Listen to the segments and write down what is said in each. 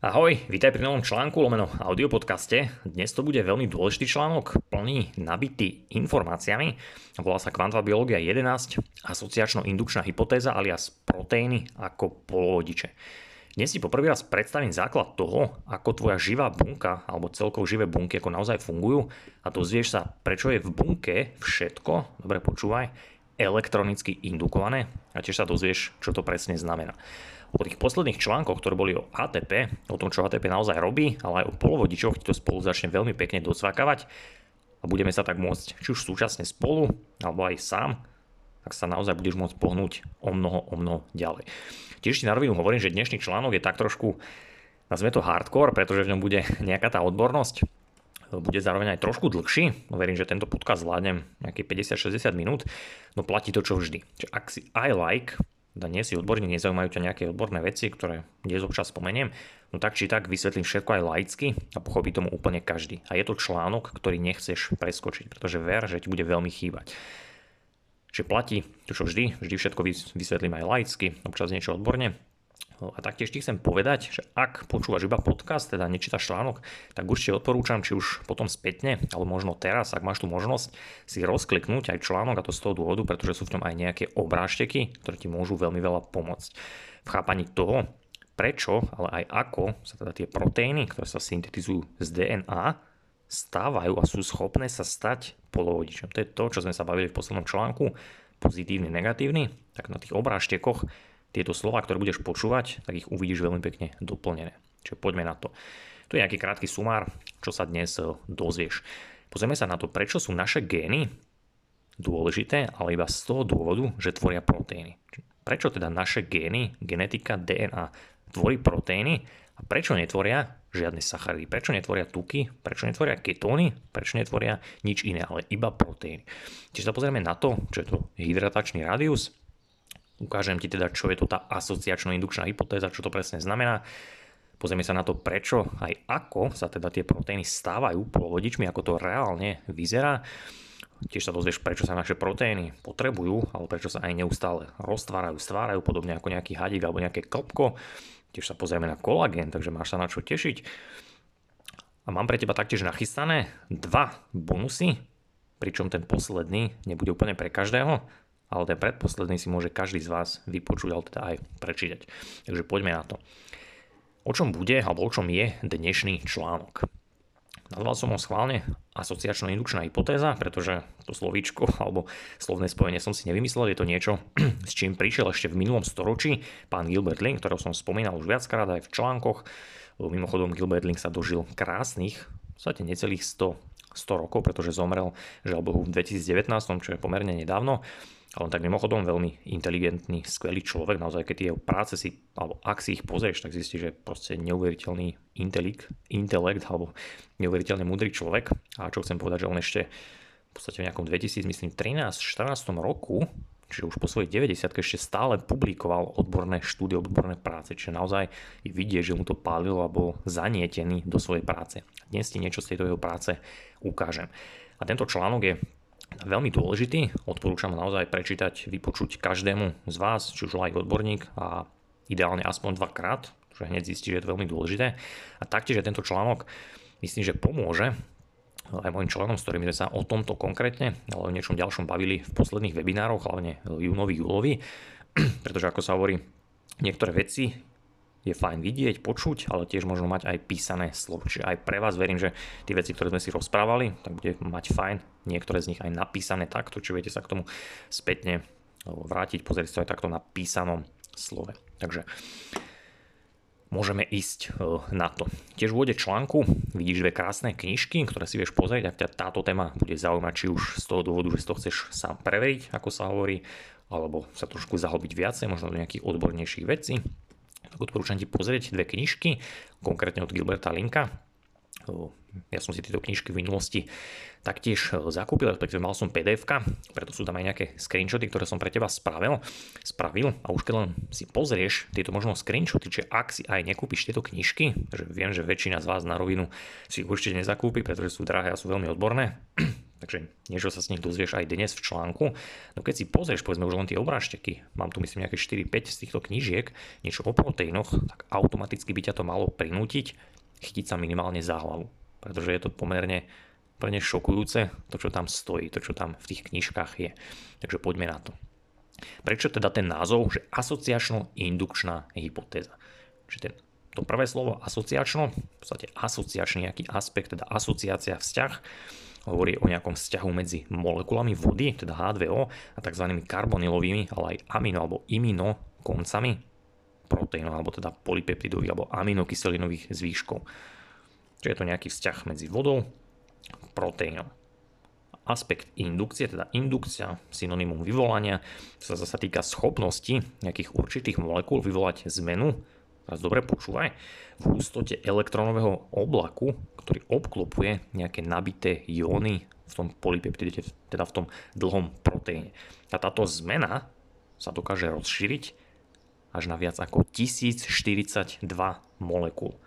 Ahoj, vítaj pri novom článku lomeno audiopodcaste. Dnes to bude veľmi dôležitý článok, plný, nabitý informáciami. Volá sa Kvantová biológia 11, asociačno-indukčná hypotéza alias proteíny ako polovodiče. Dnes si poprvý raz predstavím základ toho, ako tvoja živá bunka alebo celkovo živé bunky ako naozaj fungujú a dozvieš sa, prečo je v bunke všetko, dobre počúvaj, elektronicky indukované a tiež sa dozvieš, čo to presne znamená. Po tých posledných článkoch, ktoré boli o ATP, o tom, čo ATP naozaj robí, ale aj o polovodičoch, to spolu začne veľmi pekne docvakávať a budeme sa tak môcť, či už súčasne spolu, alebo aj sám, tak sa naozaj budeš môcť pohnúť o mnoho, o mnoho ďalej. Tiež ti na rovinu hovorím, že dnešný článok je tak trošku, nazvime to hardcore, pretože v ňom bude nejaká tá odbornosť, bude zároveň aj trošku dlhší. Verím, že tento podcast zvládnem nejaké 50-60 minút, no platí to čo vždy. Čiže ak si I like, nie si odborník, nezaujímajú ťa nejaké odborné veci, ktoré dnes občas spomeniem, no tak či tak vysvetlím všetko aj laicky a pochopí tomu úplne každý. A je to článok, ktorý nechceš preskočiť, pretože ver, že ti bude veľmi chýbať. Čiže platí to, čo vždy, vždy všetko vysvetlím aj laicky, občas niečo odborne, a taktiež ti chcem povedať, že ak počúvaš iba podcast, teda nečítaš článok, tak určite odporúčam, či už potom spätne, alebo možno teraz, ak máš tú možnosť, si rozkliknúť aj článok a to z toho dôvodu, pretože sú v ňom aj nejaké obrážteky, ktoré ti môžu veľmi veľa pomôcť v chápaní toho, prečo, ale aj ako sa teda tie proteíny, ktoré sa syntetizujú z DNA, stávajú a sú schopné sa stať polovodičom. To je to, čo sme sa bavili v poslednom článku, pozitívny, negatívny, tak na tých obrážtekoch tieto slova, ktoré budeš počúvať, tak ich uvidíš veľmi pekne doplnené. Čiže poďme na to. Tu je nejaký krátky sumár, čo sa dnes e, dozvieš. Pozrieme sa na to, prečo sú naše gény dôležité, ale iba z toho dôvodu, že tvoria proteíny. Prečo teda naše gény, genetika, DNA tvorí proteíny a prečo netvoria žiadne sacharidy, prečo netvoria tuky, prečo netvoria ketóny, prečo netvoria nič iné, ale iba proteíny. Čiže sa pozrieme na to, čo je to hydratačný rádius, Ukážem ti teda, čo je to tá asociačno-indukčná hypotéza, čo to presne znamená. Pozrieme sa na to, prečo aj ako sa teda tie proteíny stávajú polovodičmi, ako to reálne vyzerá. Tiež sa dozvieš, prečo sa naše proteíny potrebujú, alebo prečo sa aj neustále roztvárajú, stvárajú, podobne ako nejaký hadík alebo nejaké klopko. Tiež sa pozrieme na kolagén, takže máš sa na čo tešiť. A mám pre teba taktiež nachystané dva bonusy, pričom ten posledný nebude úplne pre každého, ale ten predposledný si môže každý z vás vypočuť, ale teda aj prečítať. Takže poďme na to. O čom bude, alebo o čom je dnešný článok? Nazval som ho schválne asociačno-indukčná hypotéza, pretože to slovíčko alebo slovné spojenie som si nevymyslel, je to niečo, s čím prišiel ešte v minulom storočí pán Gilbert Link, ktorého som spomínal už viackrát aj v článkoch. Mimochodom Gilbert Link sa dožil krásnych, v podstate necelých 100, 100 rokov, pretože zomrel, žiaľ Bohu, v 2019, čo je pomerne nedávno. Ale tak mimochodom veľmi inteligentný, skvelý človek, naozaj keď tie práce si, alebo ak si ich pozrieš, tak zistíš, že proste neuveriteľný intelekt, intelekt alebo neuveriteľne múdry človek. A čo chcem povedať, že on ešte v podstate v nejakom 2000, myslím 13-14 roku, čiže už po svojej 90 ešte stále publikoval odborné štúdie, odborné práce, čiže naozaj vidie, že mu to pálilo alebo zanietený do svojej práce. Dnes ti niečo z tejto jeho práce ukážem. A tento článok je veľmi dôležitý. Odporúčam naozaj prečítať, vypočuť každému z vás, či už like odborník a ideálne aspoň dvakrát, že hneď zistí, že je to veľmi dôležité. A taktiež tento článok myslím, že pomôže aj mojim členom, s ktorými sme sa o tomto konkrétne, ale o niečom ďalšom bavili v posledných webinároch, hlavne júnovi, júlovi, pretože ako sa hovorí, niektoré veci je fajn vidieť, počuť, ale tiež možno mať aj písané slovo. Čiže aj pre vás verím, že tie veci, ktoré sme si rozprávali, tak bude mať fajn niektoré z nich aj napísané takto, či viete sa k tomu spätne vrátiť, pozrieť sa aj takto na písanom slove. Takže môžeme ísť na to. Tiež v úvode článku vidíš dve krásne knižky, ktoré si vieš pozrieť, ak ťa táto téma bude zaujímať, či už z toho dôvodu, že si to chceš sám preveriť, ako sa hovorí, alebo sa trošku zahlbiť viacej, možno do nejakých odbornejších vecí tak odporúčam ti pozrieť dve knižky, konkrétne od Gilberta Linka. Ja som si tieto knižky v minulosti taktiež zakúpil, respektíve mal som pdf preto sú tam aj nejaké screenshoty, ktoré som pre teba spravil, spravil a už keď len si pozrieš tieto možno screenshoty, čiže ak si aj nekúpiš tieto knižky, že viem, že väčšina z vás na rovinu si určite nezakúpi, pretože sú drahé a sú veľmi odborné, takže niečo sa s nich dozvieš aj dnes v článku. No keď si pozrieš, povedzme už len tie obrážteky, mám tu myslím nejaké 4-5 z týchto knížiek, niečo o proteínoch, tak automaticky by ťa to malo prinútiť chytiť sa minimálne za hlavu. Pretože je to pomerne, pomerne šokujúce, to čo tam stojí, to čo tam v tých knižkách je. Takže poďme na to. Prečo teda ten názov, že asociačno-indukčná hypotéza? Čiže ten, to prvé slovo asociačno, v podstate asociačný nejaký aspekt, teda asociácia, vzťah, hovorí o nejakom vzťahu medzi molekulami vody, teda H2O, a tzv. karbonylovými, ale aj amino alebo imino koncami proteínov, alebo teda polypeptidových alebo aminokyselinových zvýškov. Čiže je to nejaký vzťah medzi vodou a proteínom. Aspekt indukcie, teda indukcia, synonymum vyvolania, sa zase týka schopnosti nejakých určitých molekúl vyvolať zmenu, teraz dobre počúvaj, v hustote elektronového oblaku, ktorý obklopuje nejaké nabité jóny v tom polypeptide, teda v tom dlhom proteíne. A táto zmena sa dokáže rozšíriť až na viac ako 1042 molekúl.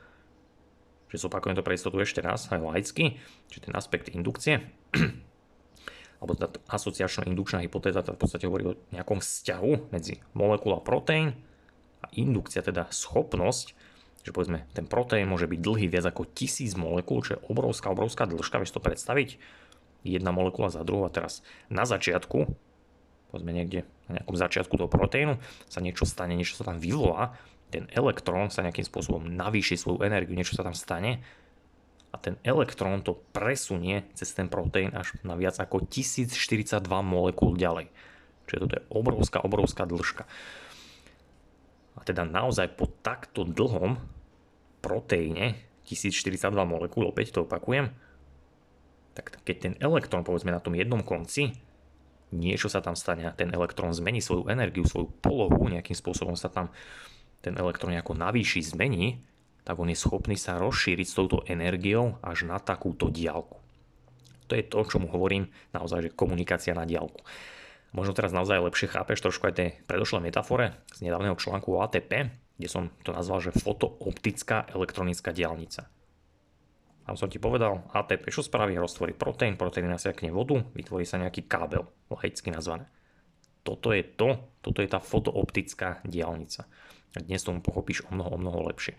Čiže zopakujem to pre istotu ešte raz, aj laicky, čiže ten aspekt indukcie, alebo tá asociačno-indukčná hypotéza v podstate hovorí o nejakom vzťahu medzi molekula proteín indukcia, teda schopnosť, že povedzme ten proteín môže byť dlhý viac ako tisíc molekúl, čo je obrovská, obrovská dĺžka, vieš to predstaviť? Jedna molekula za druhou a teraz na začiatku povedzme niekde na nejakom začiatku toho proteínu sa niečo stane, niečo sa tam vyvolá, ten elektrón sa nejakým spôsobom navýši svoju energiu, niečo sa tam stane a ten elektrón to presunie cez ten proteín až na viac ako 1042 molekúl ďalej. Čiže toto je obrovská, obrovská dĺžka. Teda naozaj po takto dlhom proteíne 1042 molekúl, opäť to opakujem, tak keď ten elektrón povedzme na tom jednom konci niečo sa tam stane ten elektrón zmení svoju energiu, svoju polohu, nejakým spôsobom sa tam ten elektrón nejako navýši, zmení, tak on je schopný sa rozšíriť s touto energiou až na takúto diálku. To je to, čo mu hovorím naozaj, že komunikácia na diálku. Možno teraz naozaj lepšie chápeš trošku aj tej predošlej metafore z nedávneho článku o ATP, kde som to nazval, že fotooptická elektronická diálnica. Tam som ti povedal, ATP čo spraví? Roztvorí proteín, proteín nasiakne vodu, vytvorí sa nejaký kábel, laicky nazvané. Toto je to, toto je tá fotooptická diálnica. Dnes tomu pochopíš o mnoho, o mnoho lepšie.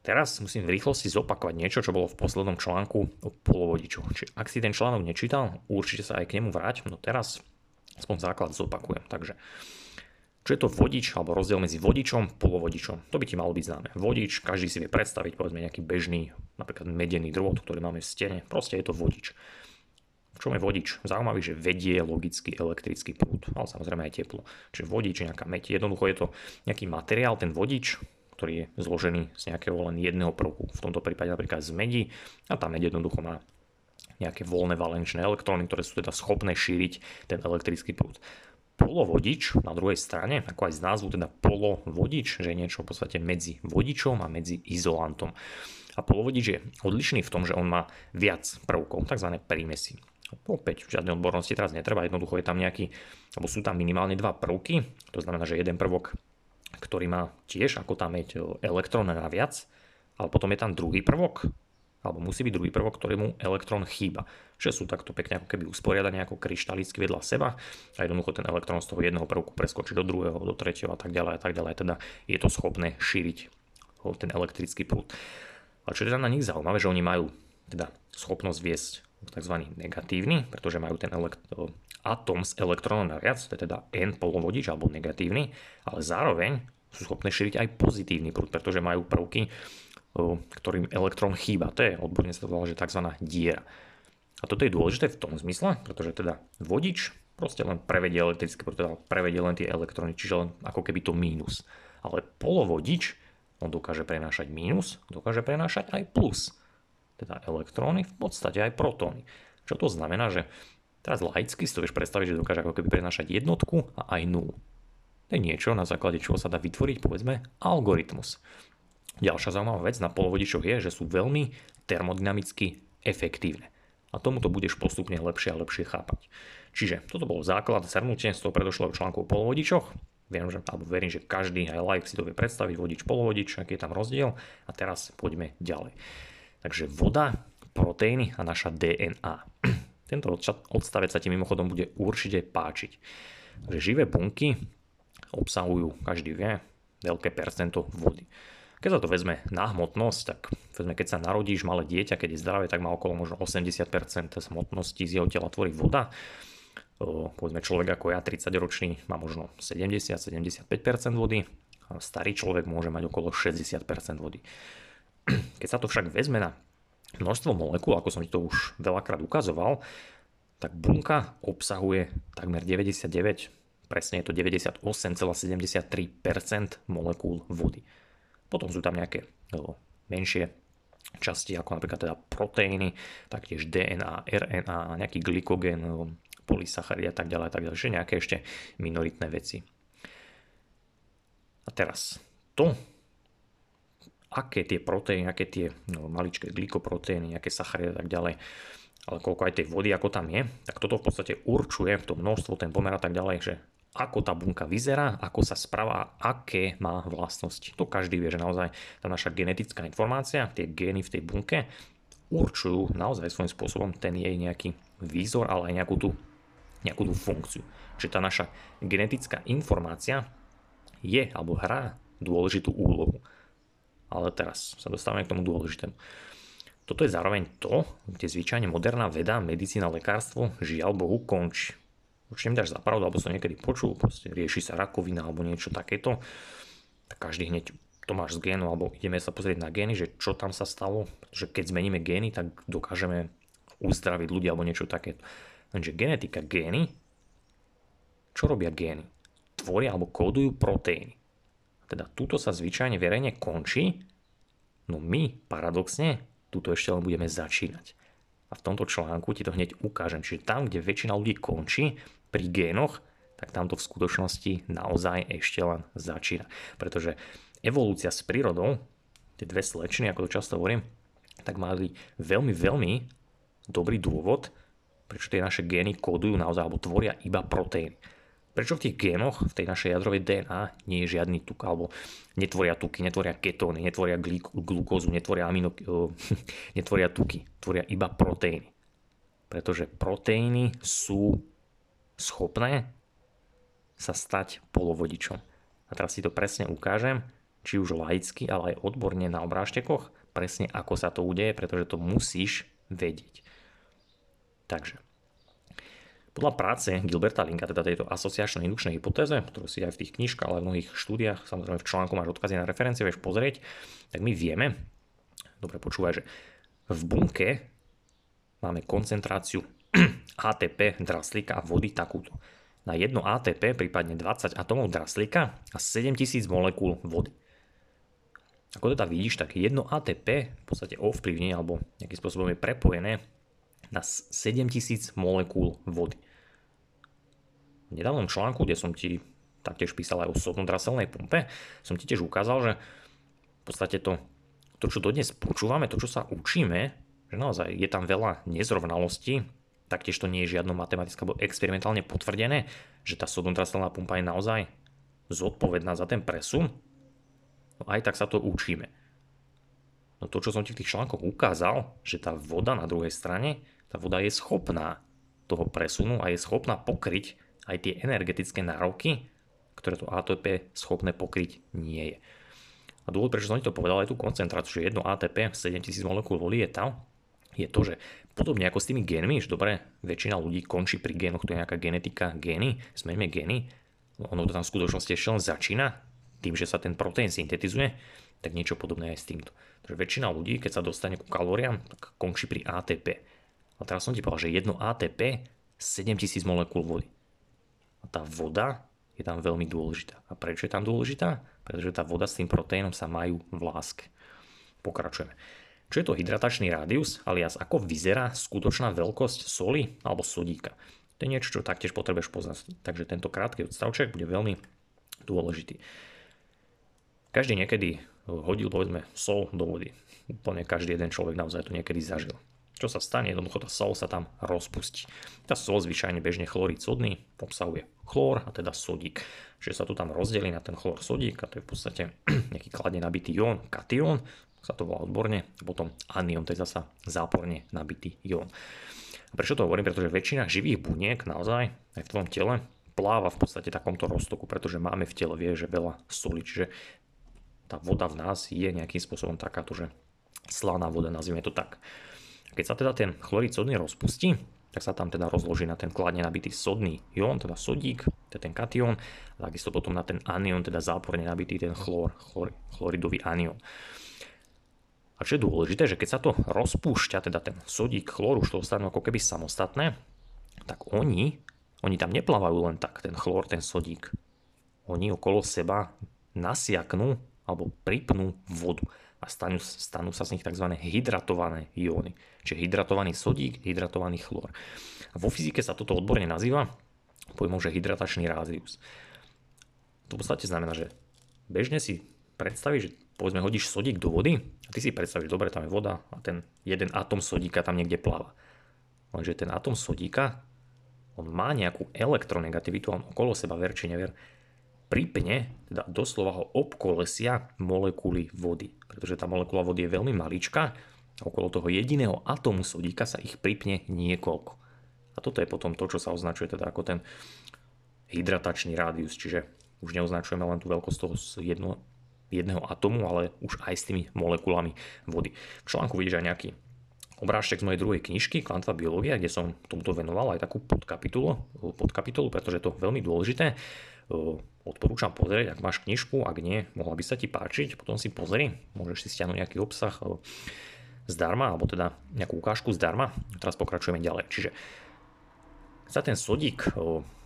Teraz musím v rýchlosti zopakovať niečo, čo bolo v poslednom článku o polovodičoch. Čiže ak si ten článok nečítal, určite sa aj k nemu vráť, no teraz aspoň základ zopakujem. Takže čo je to vodič alebo rozdiel medzi vodičom a polovodičom? To by ti malo byť známe. Vodič, každý si vie predstaviť, povedzme nejaký bežný, napríklad medený drôt, ktorý máme v stene. Proste je to vodič. V čom je vodič? Zaujímavý, že vedie logicky elektrický prúd, ale samozrejme aj teplo. Čiže vodič, nejaká meď. Jednoducho je to nejaký materiál, ten vodič, ktorý je zložený z nejakého len jedného prvku. V tomto prípade napríklad z medi a tá meď jednoducho má nejaké voľné valenčné elektróny, ktoré sú teda schopné šíriť ten elektrický prúd polovodič na druhej strane, ako aj z názvu teda polovodič, že je niečo v podstate medzi vodičom a medzi izolantom. A polovodič je odlišný v tom, že on má viac prvkov, tzv. prímesy. Opäť žiadne odbornosti teraz netreba, jednoducho je tam nejaký, alebo sú tam minimálne dva prvky, to znamená, že jeden prvok, ktorý má tiež ako tam je elektrón naviac, ale potom je tam druhý prvok, alebo musí byť druhý prvok, ktorému elektrón chýba. Že sú takto pekne ako keby usporiadané ako kryštalicky vedľa seba a jednoducho ten elektrón z toho jedného prvku preskočí do druhého, do tretieho a tak ďalej a tak ďalej. Teda je to schopné šíriť ten elektrický prúd. A čo je teda na nich zaujímavé, že oni majú teda schopnosť viesť tzv. negatívny, pretože majú ten elektro, atom s elektrónom naviac, to je teda N polovodič alebo negatívny, ale zároveň sú schopné šíriť aj pozitívny prúd, pretože majú prvky ktorým elektrón chýba. To je odborne sa to volá, že tzv. diera. A toto je dôležité v tom zmysle, pretože teda vodič proste len prevedie elektrické, teda prevedie len tie elektróny, čiže len ako keby to mínus. Ale polovodič, on dokáže prenášať mínus, dokáže prenášať aj plus. Teda elektróny, v podstate aj protóny. Čo to znamená, že teraz laicky si to vieš predstaviť, že dokáže ako keby prenášať jednotku a aj nulu. To je niečo, na základe čoho sa dá vytvoriť, povedzme, algoritmus. Ďalšia zaujímavá vec na polovodičoch je, že sú veľmi termodynamicky efektívne. A tomuto budeš postupne lepšie a lepšie chápať. Čiže toto bol základ zhrnutie z toho predošlého článku o polovodičoch. Viem, že, alebo verím, že každý aj like si to vie predstaviť, vodič, polovodič, aký je tam rozdiel. A teraz poďme ďalej. Takže voda, proteíny a naša DNA. Tento odstavec sa ti mimochodom bude určite páčiť. Že živé bunky obsahujú, každý vie, veľké percento vody. Keď sa to vezme na hmotnosť, tak vezme, keď sa narodíš malé dieťa, keď je zdravé, tak má okolo možno 80% hmotnosti z jeho tela tvorí voda. Povedzme človek ako ja, 30 ročný, má možno 70-75% vody. A starý človek môže mať okolo 60% vody. Keď sa to však vezme na množstvo molekúl, ako som ti to už veľakrát ukazoval, tak bunka obsahuje takmer 99, presne je to 98,73% molekúl vody. Potom sú tam nejaké no, menšie časti, ako napríklad teda proteíny, taktiež DNA, RNA, nejaký glykogén, no, polysacharidy a tak ďalej, tak ďalej, že nejaké ešte minoritné veci. A teraz to, aké tie proteíny, aké tie no, maličké glykoproteíny, aké sacharidy a tak ďalej, ale koľko aj tej vody, ako tam je, tak toto v podstate určuje to množstvo, ten pomer a tak ďalej, že ako tá bunka vyzerá, ako sa správa, aké má vlastnosti. To každý vie, že naozaj tá naša genetická informácia, tie gény v tej bunke určujú naozaj svojím spôsobom ten jej nejaký výzor, ale aj nejakú tú, nejakú tú funkciu. Čiže tá naša genetická informácia je alebo hrá dôležitú úlohu. Ale teraz sa dostávame k tomu dôležitému. Toto je zároveň to, kde zvyčajne moderná veda, medicína, lekárstvo žiaľ Bohu končí určite mi za pravdu, alebo som niekedy počul, proste rieši sa rakovina alebo niečo takéto, tak každý hneď to máš z génu, alebo ideme sa pozrieť na gény, že čo tam sa stalo, že keď zmeníme gény, tak dokážeme uzdraviť ľudí alebo niečo takéto. Lenže genetika, gény, čo robia gény? Tvoria alebo kódujú proteíny. Teda túto sa zvyčajne verejne končí, no my paradoxne túto ešte len budeme začínať. A v tomto článku ti to hneď ukážem. Čiže tam, kde väčšina ľudí končí, pri génoch, tak tamto v skutočnosti naozaj ešte len začína. Pretože evolúcia s prírodou, tie dve slečny, ako to často hovorím, tak mali veľmi, veľmi dobrý dôvod, prečo tie naše gény kódujú naozaj alebo tvoria iba proteíny. Prečo v tých génoch, v tej našej jadrovej DNA nie je žiadny tuk, alebo netvoria tuky, netvoria ketóny, netvoria glukózu, netvoria, amino, netvoria tuky, tvoria iba proteíny. Pretože proteíny sú schopné sa stať polovodičom. A teraz si to presne ukážem, či už laicky, ale aj odborne na obrážtekoch, presne ako sa to udeje, pretože to musíš vedieť. Takže, podľa práce Gilberta Linka, teda tejto asociačnej indukčnej hypotéze, ktorú si aj v tých knižkách, ale v mnohých štúdiách, samozrejme v článku máš odkazy na referencie, vieš pozrieť, tak my vieme, dobre počúvaj, že v bunke máme koncentráciu ATP draslíka a vody takúto. Na jedno ATP, prípadne 20 atomov draslíka a 7000 molekúl vody. Ako teda vidíš, tak jedno ATP v podstate ovplyvní alebo nejakým spôsobom je prepojené na 7000 molekúl vody. V nedávnom článku, kde som ti taktiež písal aj o sodnodraselnej pumpe, som ti tiež ukázal, že v podstate to, to čo dodnes počúvame, to čo sa učíme, že naozaj je tam veľa nezrovnalostí, taktiež to nie je žiadno matematické alebo experimentálne potvrdené, že tá sodnotraselná pumpa je naozaj zodpovedná za ten presun, no aj tak sa to učíme. No to, čo som ti v tých článkoch ukázal, že tá voda na druhej strane, tá voda je schopná toho presunu a je schopná pokryť aj tie energetické nároky, ktoré to ATP schopné pokryť nie je. A dôvod, prečo som ti to povedal, je tú koncentráciu, že jedno ATP 7000 molekúl vody je tam, je to, že podobne ako s tými génmi, že dobre, väčšina ľudí končí pri génoch, to je nejaká genetika, gény, zmeňme gény, ono to tam v skutočnosti ešte len začína, tým, že sa ten proteín syntetizuje, tak niečo podobné aj s týmto. Takže väčšina ľudí, keď sa dostane ku kalóriám, tak končí pri ATP. A teraz som ti povedal, že jedno ATP 7000 molekúl vody. A tá voda je tam veľmi dôležitá. A prečo je tam dôležitá? Pretože tá voda s tým proteínom sa majú v láske. Pokračujeme. Čo je to hydratačný rádius, alias ako vyzerá skutočná veľkosť soli alebo sodíka. To je niečo, čo taktiež potrebuješ poznať. Takže tento krátky odstavček bude veľmi dôležitý. Každý niekedy hodil povedzme sol do vody. Úplne každý jeden človek naozaj to niekedy zažil. Čo sa stane? Jednoducho tá sol sa tam rozpustí. Tá sol zvyčajne bežne chlorid sodný obsahuje chlór a teda sodík. Čiže sa tu tam rozdelí na ten chlór sodík a to je v podstate nejaký kladne nabitý ión, kation, sa to volá odborne, potom anion, to je zasa záporne nabitý ión. A prečo to hovorím? Pretože väčšina živých buniek naozaj aj v tvojom tele pláva v podstate takomto roztoku, pretože máme v tele, vie, že veľa soli, čiže tá voda v nás je nejakým spôsobom takáto, že slaná voda, nazvime to tak. Keď sa teda ten chlorid sodný rozpustí, tak sa tam teda rozloží na ten kladne nabitý sodný ión, teda sodík, to je ten kation, a takisto potom na ten anión, teda záporne nabitý ten chlor, chlor chloridový anión. A čo je dôležité, že keď sa to rozpúšťa, teda ten sodík, chlor už to ostanú ako keby samostatné, tak oni, oni tam neplávajú len tak, ten chlor, ten sodík. Oni okolo seba nasiaknú alebo pripnú vodu a stanú, stanú sa z nich tzv. hydratované ióny. Čiže hydratovaný sodík, hydratovaný chlor. A vo fyzike sa toto odborne nazýva pojmom, že hydratačný rádius. To v podstate znamená, že bežne si predstavíš, že povedzme hodíš sodík do vody a ty si predstavíš, dobre, tam je voda a ten jeden atom sodíka tam niekde pláva. Lenže ten atom sodíka, on má nejakú elektronegativitu, on okolo seba ver či never, pripne, teda doslova ho obkolesia molekuly vody. Pretože tá molekula vody je veľmi maličká a okolo toho jediného atomu sodíka sa ich pripne niekoľko. A toto je potom to, čo sa označuje teda ako ten hydratačný rádius, čiže už neoznačujeme len tú veľkosť toho jedno, jedného atomu, ale už aj s tými molekulami vody. V článku vidíš aj nejaký obrážtek z mojej druhej knižky Kvantová biológia, kde som tomuto venoval aj takú podkapitulu, podkapitulu pretože je to veľmi dôležité odporúčam pozrieť, ak máš knižku, ak nie, mohla by sa ti páčiť, potom si pozri, môžeš si stiahnuť nejaký obsah zdarma, alebo teda nejakú ukážku zdarma. Teraz pokračujeme ďalej. Čiže sa ten sodík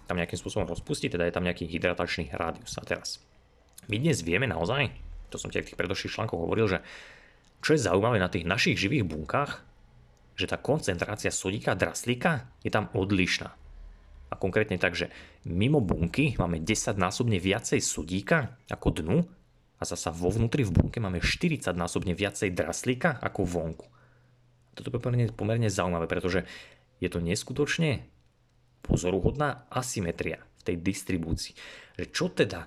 tam nejakým spôsobom rozpustí, teda je tam nejaký hydratačný rádius. A teraz, my dnes vieme naozaj, to som ti v tých predošlých článkoch hovoril, že čo je zaujímavé na tých našich živých bunkách, že tá koncentrácia sodíka a draslíka je tam odlišná. A konkrétne tak, že mimo bunky máme 10 násobne viacej sodíka ako dnu a zasa vo vnútri v bunke máme 40 násobne viacej draslíka ako vonku. Toto je pomerne, pomerne zaujímavé, pretože je to neskutočne pozoruhodná asymetria v tej distribúcii. Že čo teda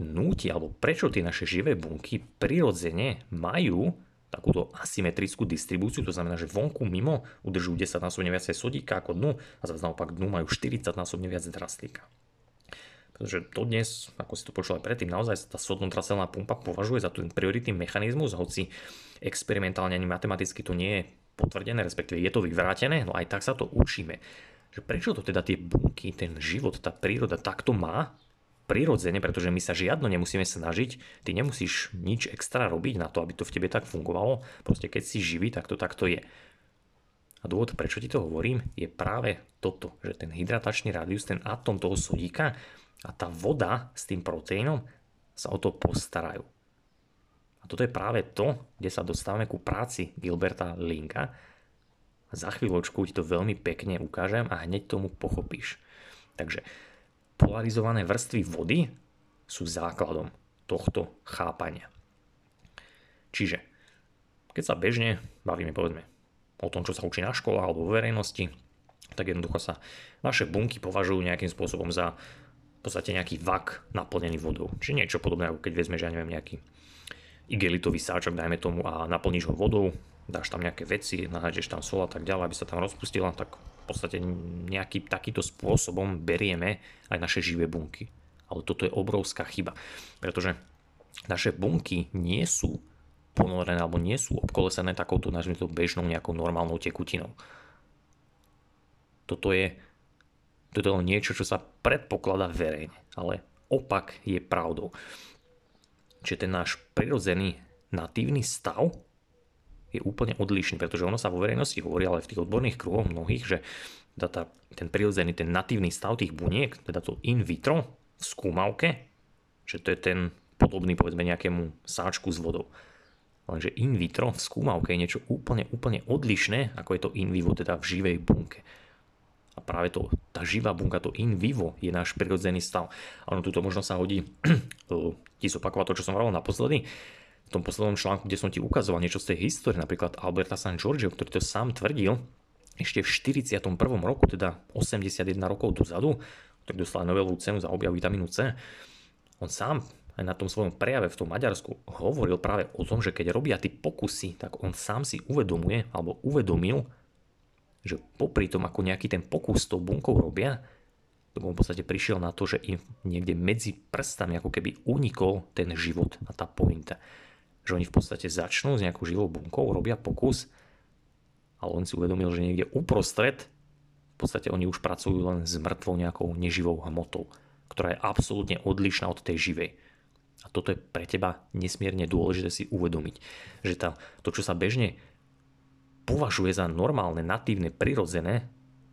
núti, alebo prečo tie naše živé bunky prirodzene majú takúto asymetrickú distribúciu, to znamená, že vonku mimo udržujú 10 násobne viacej sodíka ako dnu a zase naopak dnu majú 40 násobne viac draslíka. Pretože to dnes, ako si to počul aj predtým, naozaj tá sodnotraselná pumpa považuje za ten prioritný mechanizmus, hoci experimentálne ani matematicky to nie je potvrdené, respektíve je to vyvrátené, no aj tak sa to učíme. Že prečo to teda tie bunky, ten život, tá príroda takto má prirodzene, pretože my sa žiadno nemusíme snažiť, ty nemusíš nič extra robiť na to, aby to v tebe tak fungovalo, proste keď si živý, tak to takto je. A dôvod, prečo ti to hovorím, je práve toto, že ten hydratačný rádius, ten atom toho sodíka a tá voda s tým proteínom sa o to postarajú. A toto je práve to, kde sa dostávame ku práci Gilberta Linka. Za chvíľočku ti to veľmi pekne ukážem a hneď tomu pochopíš. Takže polarizované vrstvy vody sú základom tohto chápania. Čiže, keď sa bežne bavíme povedzme o tom, čo sa učí na škole alebo vo verejnosti, tak jednoducho sa naše bunky považujú nejakým spôsobom za v podstate nejaký vak naplnený vodou. Čiže niečo podobné, ako keď vezmeš, ja neviem, nejaký igelitový sáčok, dajme tomu, a naplníš ho vodou, dáš tam nejaké veci, nahážeš tam sol a tak ďalej, aby sa tam rozpustila, tak podstate nejaký takýto spôsobom berieme aj naše živé bunky. Ale toto je obrovská chyba, pretože naše bunky nie sú ponorené alebo nie sú obkolesené takouto to bežnou nejakou normálnou tekutinou. Toto je, toto je niečo, čo sa predpokladá verejne, ale opak je pravdou. Čiže ten náš prirodzený natívny stav je úplne odlišný, pretože ono sa vo verejnosti hovorí, ale v tých odborných kruhoch mnohých, že tá, ten prirodzený, ten natívny stav tých buniek, teda to in vitro v skúmavke, že to je ten podobný povedzme nejakému sáčku s vodou. Lenže in vitro v skúmavke je niečo úplne, úplne odlišné, ako je to in vivo, teda v živej bunke. A práve to, tá živá bunka, to in vivo je náš prirodzený stav. A ono tuto možno sa hodí ti zopakovať to, čo som hovoril naposledy, v tom poslednom článku, kde som ti ukazoval niečo z tej histórie, napríklad Alberta San Giorgio, ktorý to sám tvrdil, ešte v 41. roku, teda 81 rokov dozadu, ktorý dostal Nobelovú cenu za objav vitamínu C, on sám aj na tom svojom prejave v tom Maďarsku hovoril práve o tom, že keď robia tie pokusy, tak on sám si uvedomuje, alebo uvedomil, že popri tom, ako nejaký ten pokus s tou bunkou robia, tak on v podstate prišiel na to, že im niekde medzi prstami ako keby unikol ten život a tá pointa. Že oni v podstate začnú s nejakou živou bunkou, robia pokus, ale on si uvedomil, že niekde uprostred v podstate oni už pracujú len s mŕtvou nejakou neživou hmotou, ktorá je absolútne odlišná od tej živej. A toto je pre teba nesmierne dôležité si uvedomiť, že tá, to, čo sa bežne považuje za normálne, natívne, prirodzené,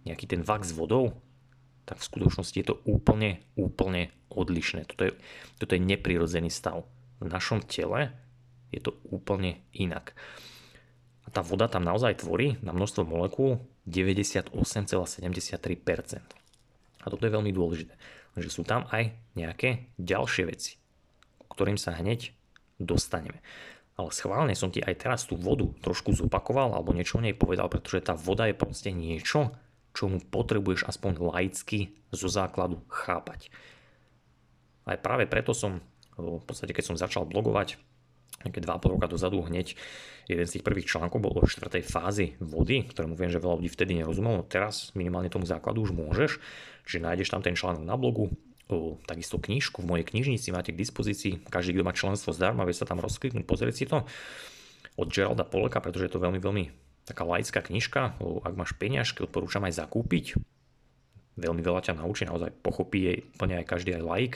nejaký ten vak s vodou, tak v skutočnosti je to úplne, úplne odlišné. Toto je, toto je neprirodzený stav. V našom tele je to úplne inak. A tá voda tam naozaj tvorí na množstvo molekúl 98,73%. A toto je veľmi dôležité. Že sú tam aj nejaké ďalšie veci, ktorým sa hneď dostaneme. Ale schválne som ti aj teraz tú vodu trošku zopakoval alebo niečo o nej povedal, pretože tá voda je proste niečo, čo mu potrebuješ aspoň laicky zo základu chápať. Aj práve preto som, v podstate keď som začal blogovať, nejaké 2,5 roka dozadu hneď, jeden z tých prvých článkov bol o 4. fázi vody, ktorému viem, že veľa ľudí vtedy nerozumelo, teraz minimálne tomu základu už môžeš, čiže nájdeš tam ten článok na blogu, takisto knižku v mojej knižnici máte k dispozícii, každý, kto má členstvo zdarma, vie sa tam rozkliknúť, pozrieť si to od Geralda Poleka, pretože je to veľmi, veľmi taká laická knižka, ak máš peniažky, odporúčam aj zakúpiť. Veľmi veľa ťa naučí, naozaj pochopí jej úplne aj každý aj laik.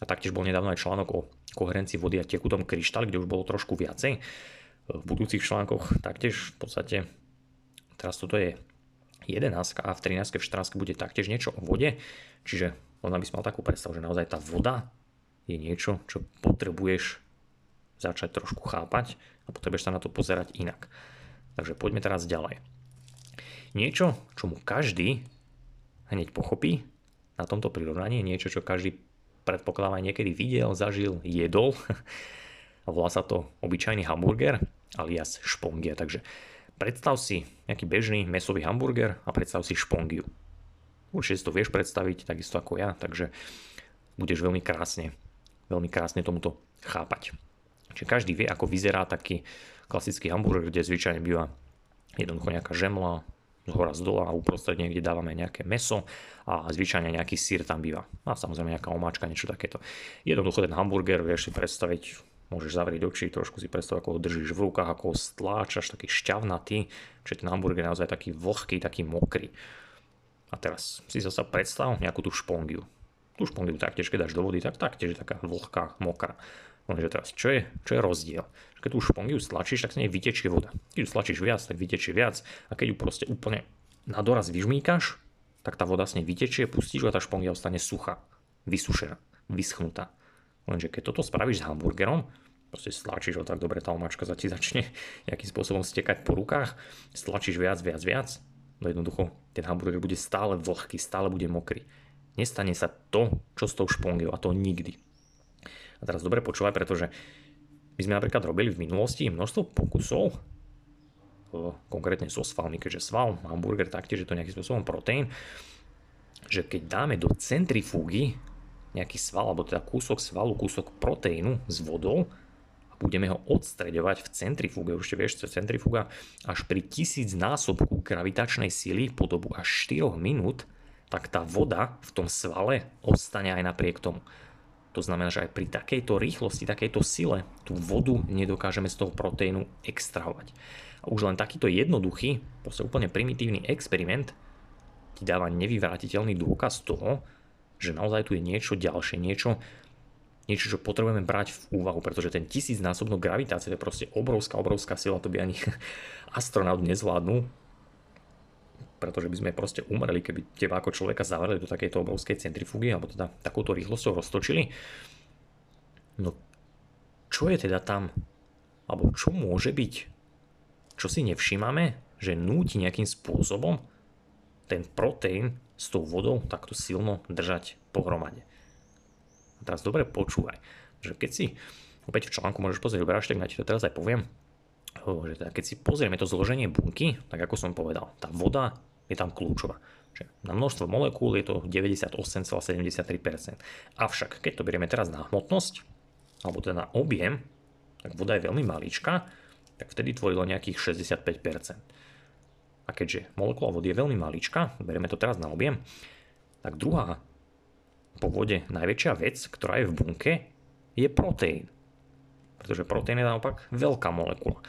A taktiež bol nedávno aj článok o koherencii vody a tekutom kryštali, kde už bolo trošku viacej. V budúcich článkoch taktiež v podstate, teraz toto je 11 a v 13 v 14 bude taktiež niečo o vode, čiže on by si mal takú predstavu, že naozaj tá voda je niečo, čo potrebuješ začať trošku chápať a potrebuješ sa na to pozerať inak. Takže poďme teraz ďalej. Niečo, čo mu každý hneď pochopí na tomto prirovnaní, niečo, čo každý predpokladám aj niekedy videl, zažil, jedol. Volá sa to obyčajný hamburger alias špongia. Takže predstav si nejaký bežný mesový hamburger a predstav si špongiu. Určite si to vieš predstaviť, takisto ako ja, takže budeš veľmi krásne, veľmi krásne tomuto chápať. Čiže každý vie, ako vyzerá taký klasický hamburger, kde zvyčajne býva jednoducho nejaká žemla, hora z dola a uprostred niekde dávame nejaké meso a zvyčajne nejaký sír tam býva. A samozrejme nejaká omáčka, niečo takéto. Jednoducho ten hamburger vieš si predstaviť, môžeš zavrieť oči, trošku si predstaviť, ako ho držíš v rukách, ako ho stláčaš, taký šťavnatý, čiže ten hamburger je naozaj taký vlhký, taký mokrý. A teraz si zase predstav nejakú tú špongiu. Tú špongiu taktiež, keď dáš do vody, tak taktiež je taká vlhká, mokrá. Lenže teraz, čo je, čo je rozdiel? Keď tú špongiu stlačíš, tak sa nej vytečie voda. Keď ju stlačíš viac, tak vytečie viac. A keď ju proste úplne na doraz vyžmýkaš, tak tá voda s nej vytečie, pustíš a tá špongia ostane suchá, vysušená, vyschnutá. Lenže keď toto spravíš s hamburgerom, proste stlačíš ho tak dobre, tá omáčka za ti začne nejakým spôsobom stekať po rukách, stlačíš viac, viac, viac, no jednoducho ten hamburger bude stále vlhký, stále bude mokrý. Nestane sa to, čo s tou špongiou, a to nikdy. A teraz dobre počúvaj, pretože my sme napríklad robili v minulosti množstvo pokusov, konkrétne so svalmi, keďže sval, hamburger, taktiež je to nejakým spôsobom proteín, že keď dáme do centrifúgy nejaký sval, alebo teda kúsok svalu, kúsok proteínu s vodou budeme ho odstreďovať v centrifúge, už vieš, centrifúga až pri tisíc násobku gravitačnej sily po dobu až 4 minút, tak tá voda v tom svale ostane aj napriek tomu. To znamená, že aj pri takejto rýchlosti, takejto sile tú vodu nedokážeme z toho proteínu extrahovať. A už len takýto jednoduchý, proste úplne primitívny experiment ti dáva nevyvrátiteľný dôkaz toho, že naozaj tu je niečo ďalšie, niečo, niečo, čo potrebujeme brať v úvahu, pretože ten tisícnásobnú gravitácia, to je proste obrovská, obrovská sila, to by ani astronaut nezvládnu, pretože by sme proste umreli, keby teba ako človeka zavreli do takejto obrovskej centrifúgy, alebo teda takouto rýchlosťou roztočili. No čo je teda tam? Alebo čo môže byť? Čo si nevšímame, že núti nejakým spôsobom ten proteín s tou vodou takto silno držať pohromade. A teraz dobre počúvaj, že keď si opäť v článku môžeš pozrieť obráž, tak na ti to teraz aj poviem, že teda keď si pozrieme to zloženie bunky, tak ako som povedal, tá voda je tam kľúčová. Čiže na množstvo molekúl je to 98,73%. Avšak, keď to berieme teraz na hmotnosť, alebo teda na objem, tak voda je veľmi maličká, tak vtedy tvorilo nejakých 65%. A keďže molekula vody je veľmi malička, bereme to teraz na objem, tak druhá po vode najväčšia vec, ktorá je v bunke, je proteín. Pretože proteín je naopak veľká molekula.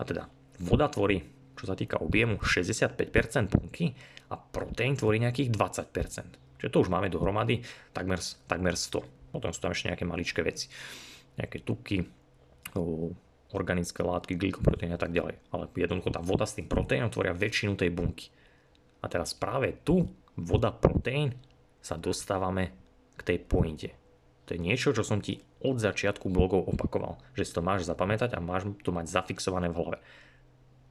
A teda voda tvorí, čo sa týka objemu, 65% bunky a proteín tvorí nejakých 20%. Čiže to už máme dohromady takmer, takmer 100. Potom sú tam ešte nejaké maličké veci. Nejaké tuky, organické látky, glykoproteíny a tak ďalej. Ale jednoducho tá voda s tým proteínom tvoria väčšinu tej bunky. A teraz práve tu, voda, proteín, sa dostávame k tej pointe. To je niečo, čo som ti od začiatku blogov opakoval, že si to máš zapamätať a máš to mať zafixované v hlave.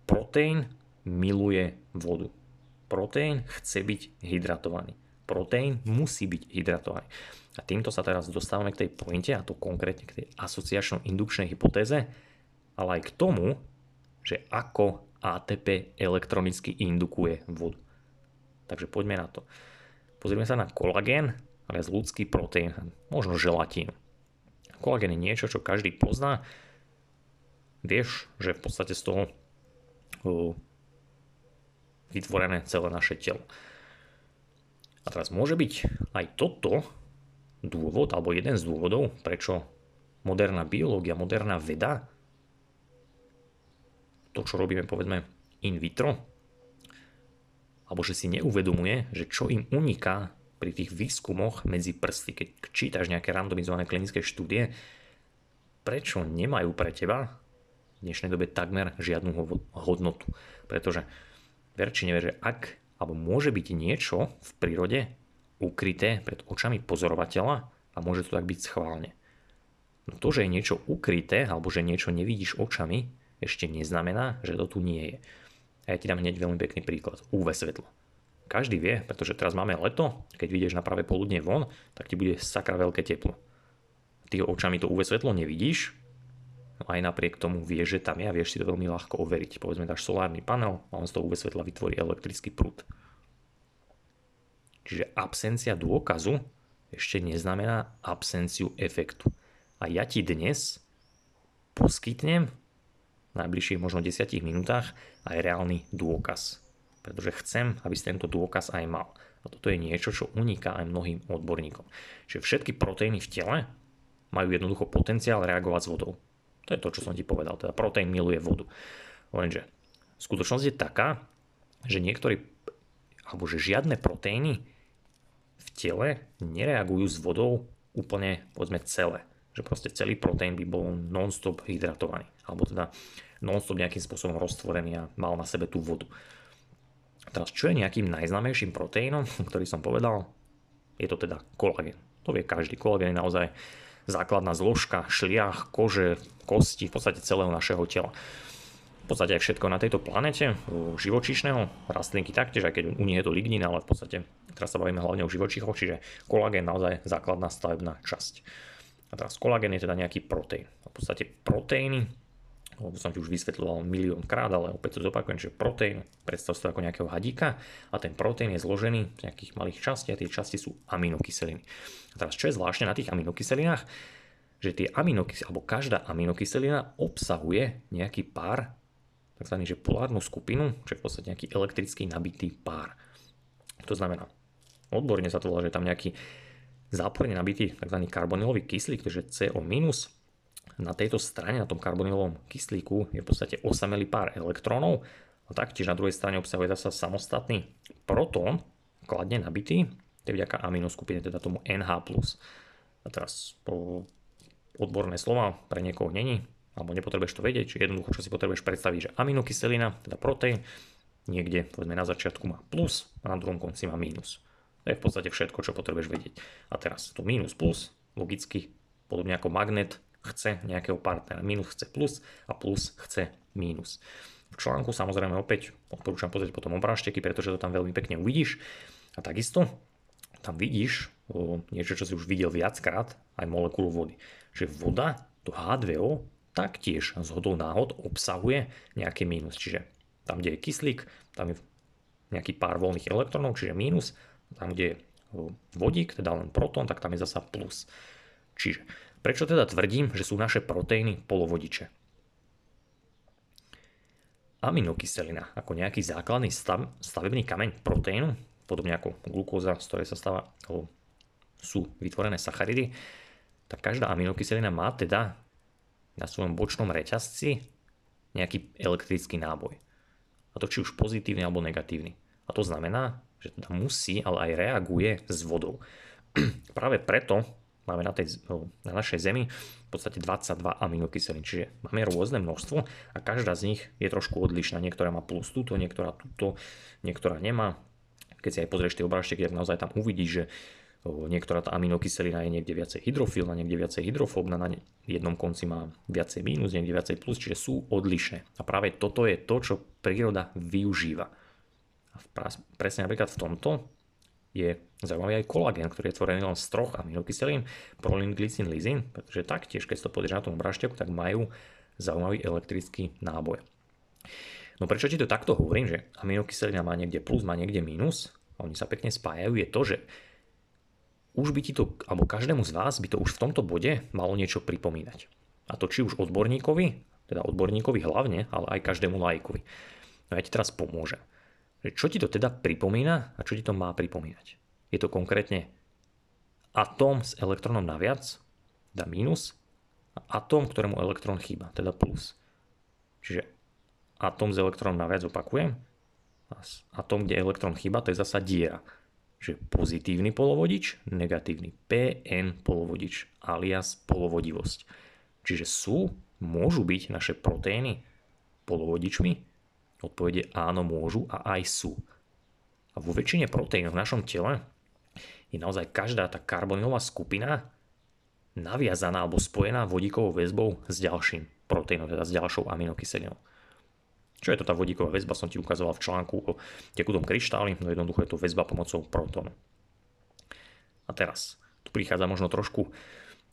Proteín miluje vodu. Proteín chce byť hydratovaný. Proteín musí byť hydratovaný. A týmto sa teraz dostávame k tej pointe, a to konkrétne k tej asociačno-indukčnej hypotéze, ale aj k tomu, že ako ATP elektronicky indukuje vodu. Takže poďme na to. Pozrieme sa na kolagén, ale z ľudský proteín, možno želatín. Kolagén je niečo, čo každý pozná. Vieš, že v podstate z toho vytvorené celé naše telo. A teraz môže byť aj toto dôvod, alebo jeden z dôvodov, prečo moderná biológia, moderná veda to, čo robíme povedzme in vitro, alebo že si neuvedomuje, že čo im uniká pri tých výskumoch medzi prsty, keď čítaš nejaké randomizované klinické štúdie, prečo nemajú pre teba v dnešnej dobe takmer žiadnu hodnotu. Pretože ver či nevie, že ak alebo môže byť niečo v prírode ukryté pred očami pozorovateľa a môže to tak byť schválne. No to, že je niečo ukryté alebo že niečo nevidíš očami, ešte neznamená, že to tu nie je. A ja ti dám hneď veľmi pekný príklad. UV svetlo. Každý vie, pretože teraz máme leto, keď vidieš na pravé poludne von, tak ti bude sakra veľké teplo. Ty očami to UV svetlo nevidíš, aj napriek tomu vieš, že tam je a vieš si to veľmi ľahko overiť. Povedzme, dáš solárny panel a on z toho svetla vytvorí elektrický prúd. Čiže absencia dôkazu ešte neznamená absenciu efektu. A ja ti dnes poskytnem najbližších možno 10 minútach aj reálny dôkaz. Pretože chcem, aby si tento dôkaz aj mal. A toto je niečo, čo uniká aj mnohým odborníkom. Čiže všetky proteíny v tele majú jednoducho potenciál reagovať s vodou. To je to, čo som ti povedal. Teda proteín miluje vodu. Lenže skutočnosť je taká, že niektorí, alebo že žiadne proteíny v tele nereagujú s vodou úplne, povedzme, celé. Že proste celý proteín by bol non-stop hydratovaný. Alebo teda non-stop nejakým spôsobom roztvorený a mal na sebe tú vodu. Teraz, čo je nejakým najznámejším proteínom, ktorý som povedal? Je to teda kolagén. To vie každý. Kolagén je naozaj základná zložka šliach, kože, kosti, v podstate celého našeho tela. V podstate aj všetko na tejto planete, živočíšneho, rastlinky taktiež, aj keď u nich je to lignín, ale v podstate teraz sa bavíme hlavne o živočíchoch, čiže kolagén naozaj základná stavebná časť. A teraz kolagén je teda nejaký proteín. V podstate proteíny lebo som ti už vysvetľoval milión krát, ale opäť to zopakujem, že proteín, predstav si to ako nejakého hadíka a ten proteín je zložený z nejakých malých častí a tie časti sú aminokyseliny. A teraz čo je zvláštne na tých aminokyselinách, že tie aminokyseliny, alebo každá aminokyselina obsahuje nejaký pár, takzvaný, že polárnu skupinu, čo je v podstate nejaký elektricky nabitý pár. To znamená, odborne sa to volá, že je tam nejaký záporne nabitý tzv. karbonylový kyslík, to je CO- na tejto strane, na tom karbonylovom kyslíku, je v podstate osamelý pár elektrónov a taktiež na druhej strane obsahuje zase samostatný protón, kladne nabitý, to je vďaka aminoskupine, teda tomu NH+. A teraz po odborné slova pre niekoho není, alebo nepotrebuješ to vedieť, či jednoducho, čo si potrebuješ predstaviť, že aminokyselina, teda proteín, niekde povedzme na začiatku má plus a na druhom konci má mínus. To je v podstate všetko, čo potrebuješ vedieť. A teraz to mínus plus, logicky, podobne ako magnet, chce nejakého partnera. Minus chce plus a plus chce mínus. V článku samozrejme opäť odporúčam pozrieť potom obrážteky, pretože to tam veľmi pekne uvidíš. A takisto tam vidíš o, niečo, čo si už videl viackrát, aj molekulu vody. Že voda, to H2O, taktiež z hodou náhod obsahuje nejaký mínus. Čiže tam, kde je kyslík, tam je nejaký pár voľných elektrónov, čiže mínus. Tam, kde je vodík, teda len protón, tak tam je zasa plus. Čiže Prečo teda tvrdím, že sú naše proteíny polovodiče? aminokyselina ako nejaký základný stav, stavebný kameň proteínu, podobne ako glukóza, z ktorej sa stáva, sú vytvorené sacharidy, tak každá aminokyselina má teda na svojom bočnom reťazci nejaký elektrický náboj. A to či už pozitívny alebo negatívny. A to znamená, že teda musí, ale aj reaguje s vodou. Práve preto máme na, tej, na našej Zemi v podstate 22 aminokyselín, čiže máme rôzne množstvo a každá z nich je trošku odlišná. Niektorá má plus túto, niektorá túto, niektorá nemá. Keď si aj pozrieš tie obrážteky, tak naozaj tam uvidíš, že niektorá tá aminokyselina je niekde viacej hydrofilná, niekde viacej hydrofóbna, na jednom konci má viacej mínus, niekde viacej plus, čiže sú odlišné. A práve toto je to, čo príroda využíva. A presne napríklad v tomto je zaujímavý aj kolagén, ktorý je tvorený len z troch aminokyselín, prolín, glycín, lizín, pretože taktiež, keď to pozrieš na tom obražťaku, tak majú zaujímavý elektrický náboj. No prečo ti to takto hovorím, že aminokyselina má niekde plus, má niekde minus, a oni sa pekne spájajú, je to, že už by ti to, alebo každému z vás by to už v tomto bode malo niečo pripomínať. A to či už odborníkovi, teda odborníkovi hlavne, ale aj každému lajkovi. No ja ti teraz pomôžem. Čo ti to teda pripomína a čo ti to má pripomínať? Je to konkrétne atóm s elektrónom naviac, teda mínus, a atóm, ktorému elektrón chýba, teda plus. Čiže atóm s elektrónom naviac opakujem, a atóm, kde elektrón chýba, to je zasa diera. Čiže pozitívny polovodič, negatívny PN polovodič alias polovodivosť. Čiže sú, môžu byť naše proteíny polovodičmi, Odpovede áno môžu a aj sú. A vo väčšine proteínov v našom tele je naozaj každá tá karbonilová skupina naviazaná alebo spojená vodíkovou väzbou s ďalším proteínom, teda s ďalšou aminokyselinou. Čo je to tá vodíková väzba, som ti ukazoval v článku o tekutom kryštáli, no jednoducho je to väzba pomocou protónu. A teraz, tu prichádza možno trošku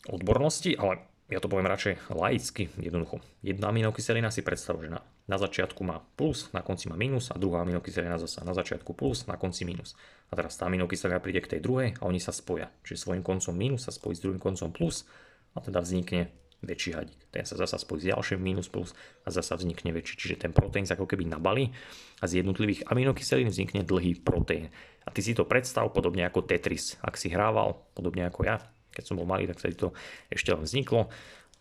odbornosti, ale ja to poviem radšej laicky, jednoducho. Jedna aminokyselina si predstav, že na, začiatku má plus, na konci má minus a druhá aminokyselina zase na začiatku plus, na konci minus. A teraz tá aminokyselina príde k tej druhej a oni sa spoja. Čiže svojím koncom minus sa spojí s druhým koncom plus a teda vznikne väčší hadík. Ten sa zasa spojí s ďalším minus plus a zasa vznikne väčší. Čiže ten proteín sa ako keby nabalí a z jednotlivých aminokyselín vznikne dlhý proteín. A ty si to predstav podobne ako Tetris. Ak si hrával, podobne ako ja, keď som bol malý, tak vtedy to ešte len vzniklo.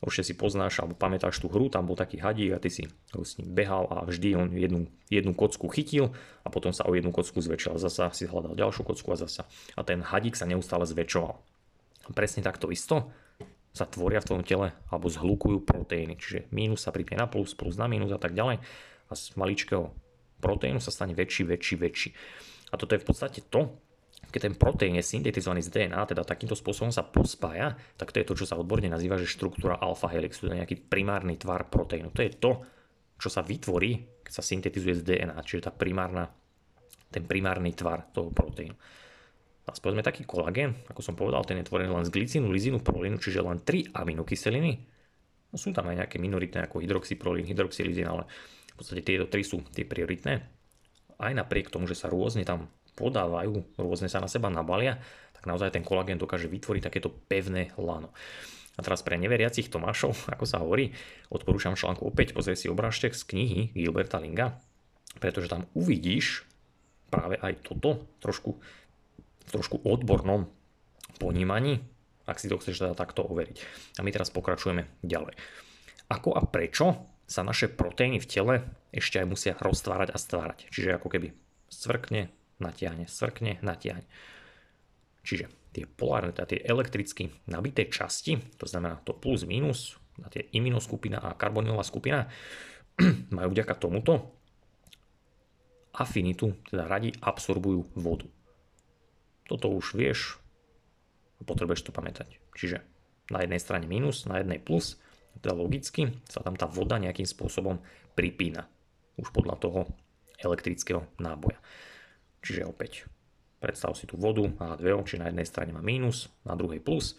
Určite si poznáš alebo pamätáš tú hru, tam bol taký hadík a ty si s ním behal a vždy on jednu, jednu kocku chytil a potom sa o jednu kocku zväčšil. Zasa si hľadal ďalšiu kocku a zasa. A ten hadík sa neustále zväčšoval. Presne takto isto sa tvoria v tvojom tele alebo zhlukujú proteíny. Čiže mínus sa pripne na plus, plus na mínus a tak ďalej. A z maličkého proteínu sa stane väčší, väčší, väčší. A toto je v podstate to, keď ten proteín je syntetizovaný z DNA, teda takýmto spôsobom sa pospája, tak to je to, čo sa odborne nazýva, že štruktúra alfa helixu, to je nejaký primárny tvar proteínu. To je to, čo sa vytvorí, keď sa syntetizuje z DNA, čiže tá primárna, ten primárny tvar toho proteínu. A povedzme taký kolagén, ako som povedal, ten je tvorený len z glicínu, lizínu, prolínu, čiže len 3 aminokyseliny. No sú tam aj nejaké minoritné ako hydroxyprolín, hydroxylizín, ale v podstate tieto tri sú tie prioritné. Aj napriek tomu, že sa rôzne tam podávajú, rôzne sa na seba nabalia, tak naozaj ten kolagén dokáže vytvoriť takéto pevné lano. A teraz pre neveriacich Tomášov, ako sa hovorí, odporúčam článku opäť pozrieť si obrážtek z knihy Gilberta Linga, pretože tam uvidíš práve aj toto trošku, v trošku odbornom ponímaní, ak si to chceš teda takto overiť. A my teraz pokračujeme ďalej. Ako a prečo sa naše proteíny v tele ešte aj musia roztvárať a stvárať. Čiže ako keby svrkne, natiahne, svrkne, natiahne. Čiže tie polárne, teda tie elektricky nabité časti, to znamená to plus minus, na tie iminoskupina a karbonilová skupina, majú vďaka tomuto afinitu, teda radi absorbujú vodu. Toto už vieš a potrebuješ to pamätať. Čiže na jednej strane minus, na jednej plus, teda logicky sa tam tá voda nejakým spôsobom pripína. Už podľa toho elektrického náboja. Čiže opäť predstav si tú vodu H2O, či na jednej strane má mínus, na druhej plus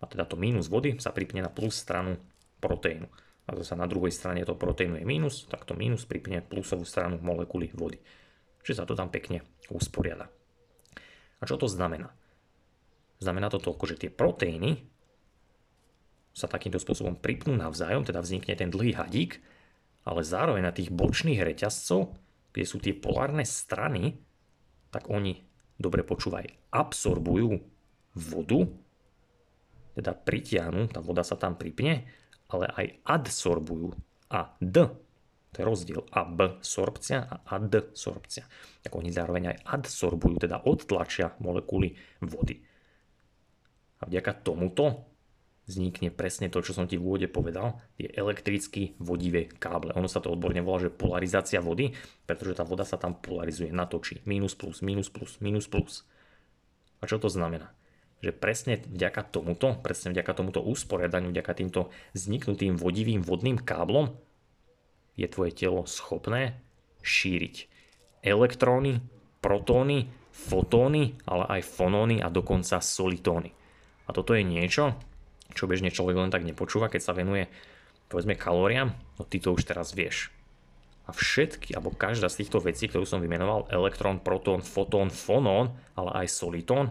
a teda to mínus vody sa pripne na plus stranu proteínu. A zase na druhej strane toho proteínu je mínus, tak to mínus pripne plusovú stranu molekuly vody. Čiže sa to tam pekne usporiada. A čo to znamená? Znamená to toľko, že tie proteíny sa takýmto spôsobom pripnú navzájom, teda vznikne ten dlhý hadík ale zároveň na tých bočných reťazcov, kde sú tie polárne strany, tak oni, dobre počúvaj, absorbujú vodu, teda pritiahnu, tá voda sa tam pripne, ale aj adsorbujú. A D, to je rozdiel, a B sorpcia a adsorpcia. Tak oni zároveň aj adsorbujú, teda odtlačia molekuly vody. A vďaka tomuto vznikne presne to, čo som ti v úvode povedal, tie elektricky vodivé káble. Ono sa to odborne volá, že polarizácia vody, pretože tá voda sa tam polarizuje, natočí. Minus plus, minus plus, minus plus. A čo to znamená? Že presne vďaka tomuto, presne vďaka tomuto usporiadaniu, vďaka týmto vzniknutým vodivým vodným káblom je tvoje telo schopné šíriť elektróny, protóny, fotóny, ale aj fonóny a dokonca solitóny. A toto je niečo, čo bežne človek len tak nepočúva, keď sa venuje povedzme kalóriám, no ty to už teraz vieš. A všetky, alebo každá z týchto vecí, ktorú som vymenoval, elektrón, protón, fotón, fonón, ale aj solitón,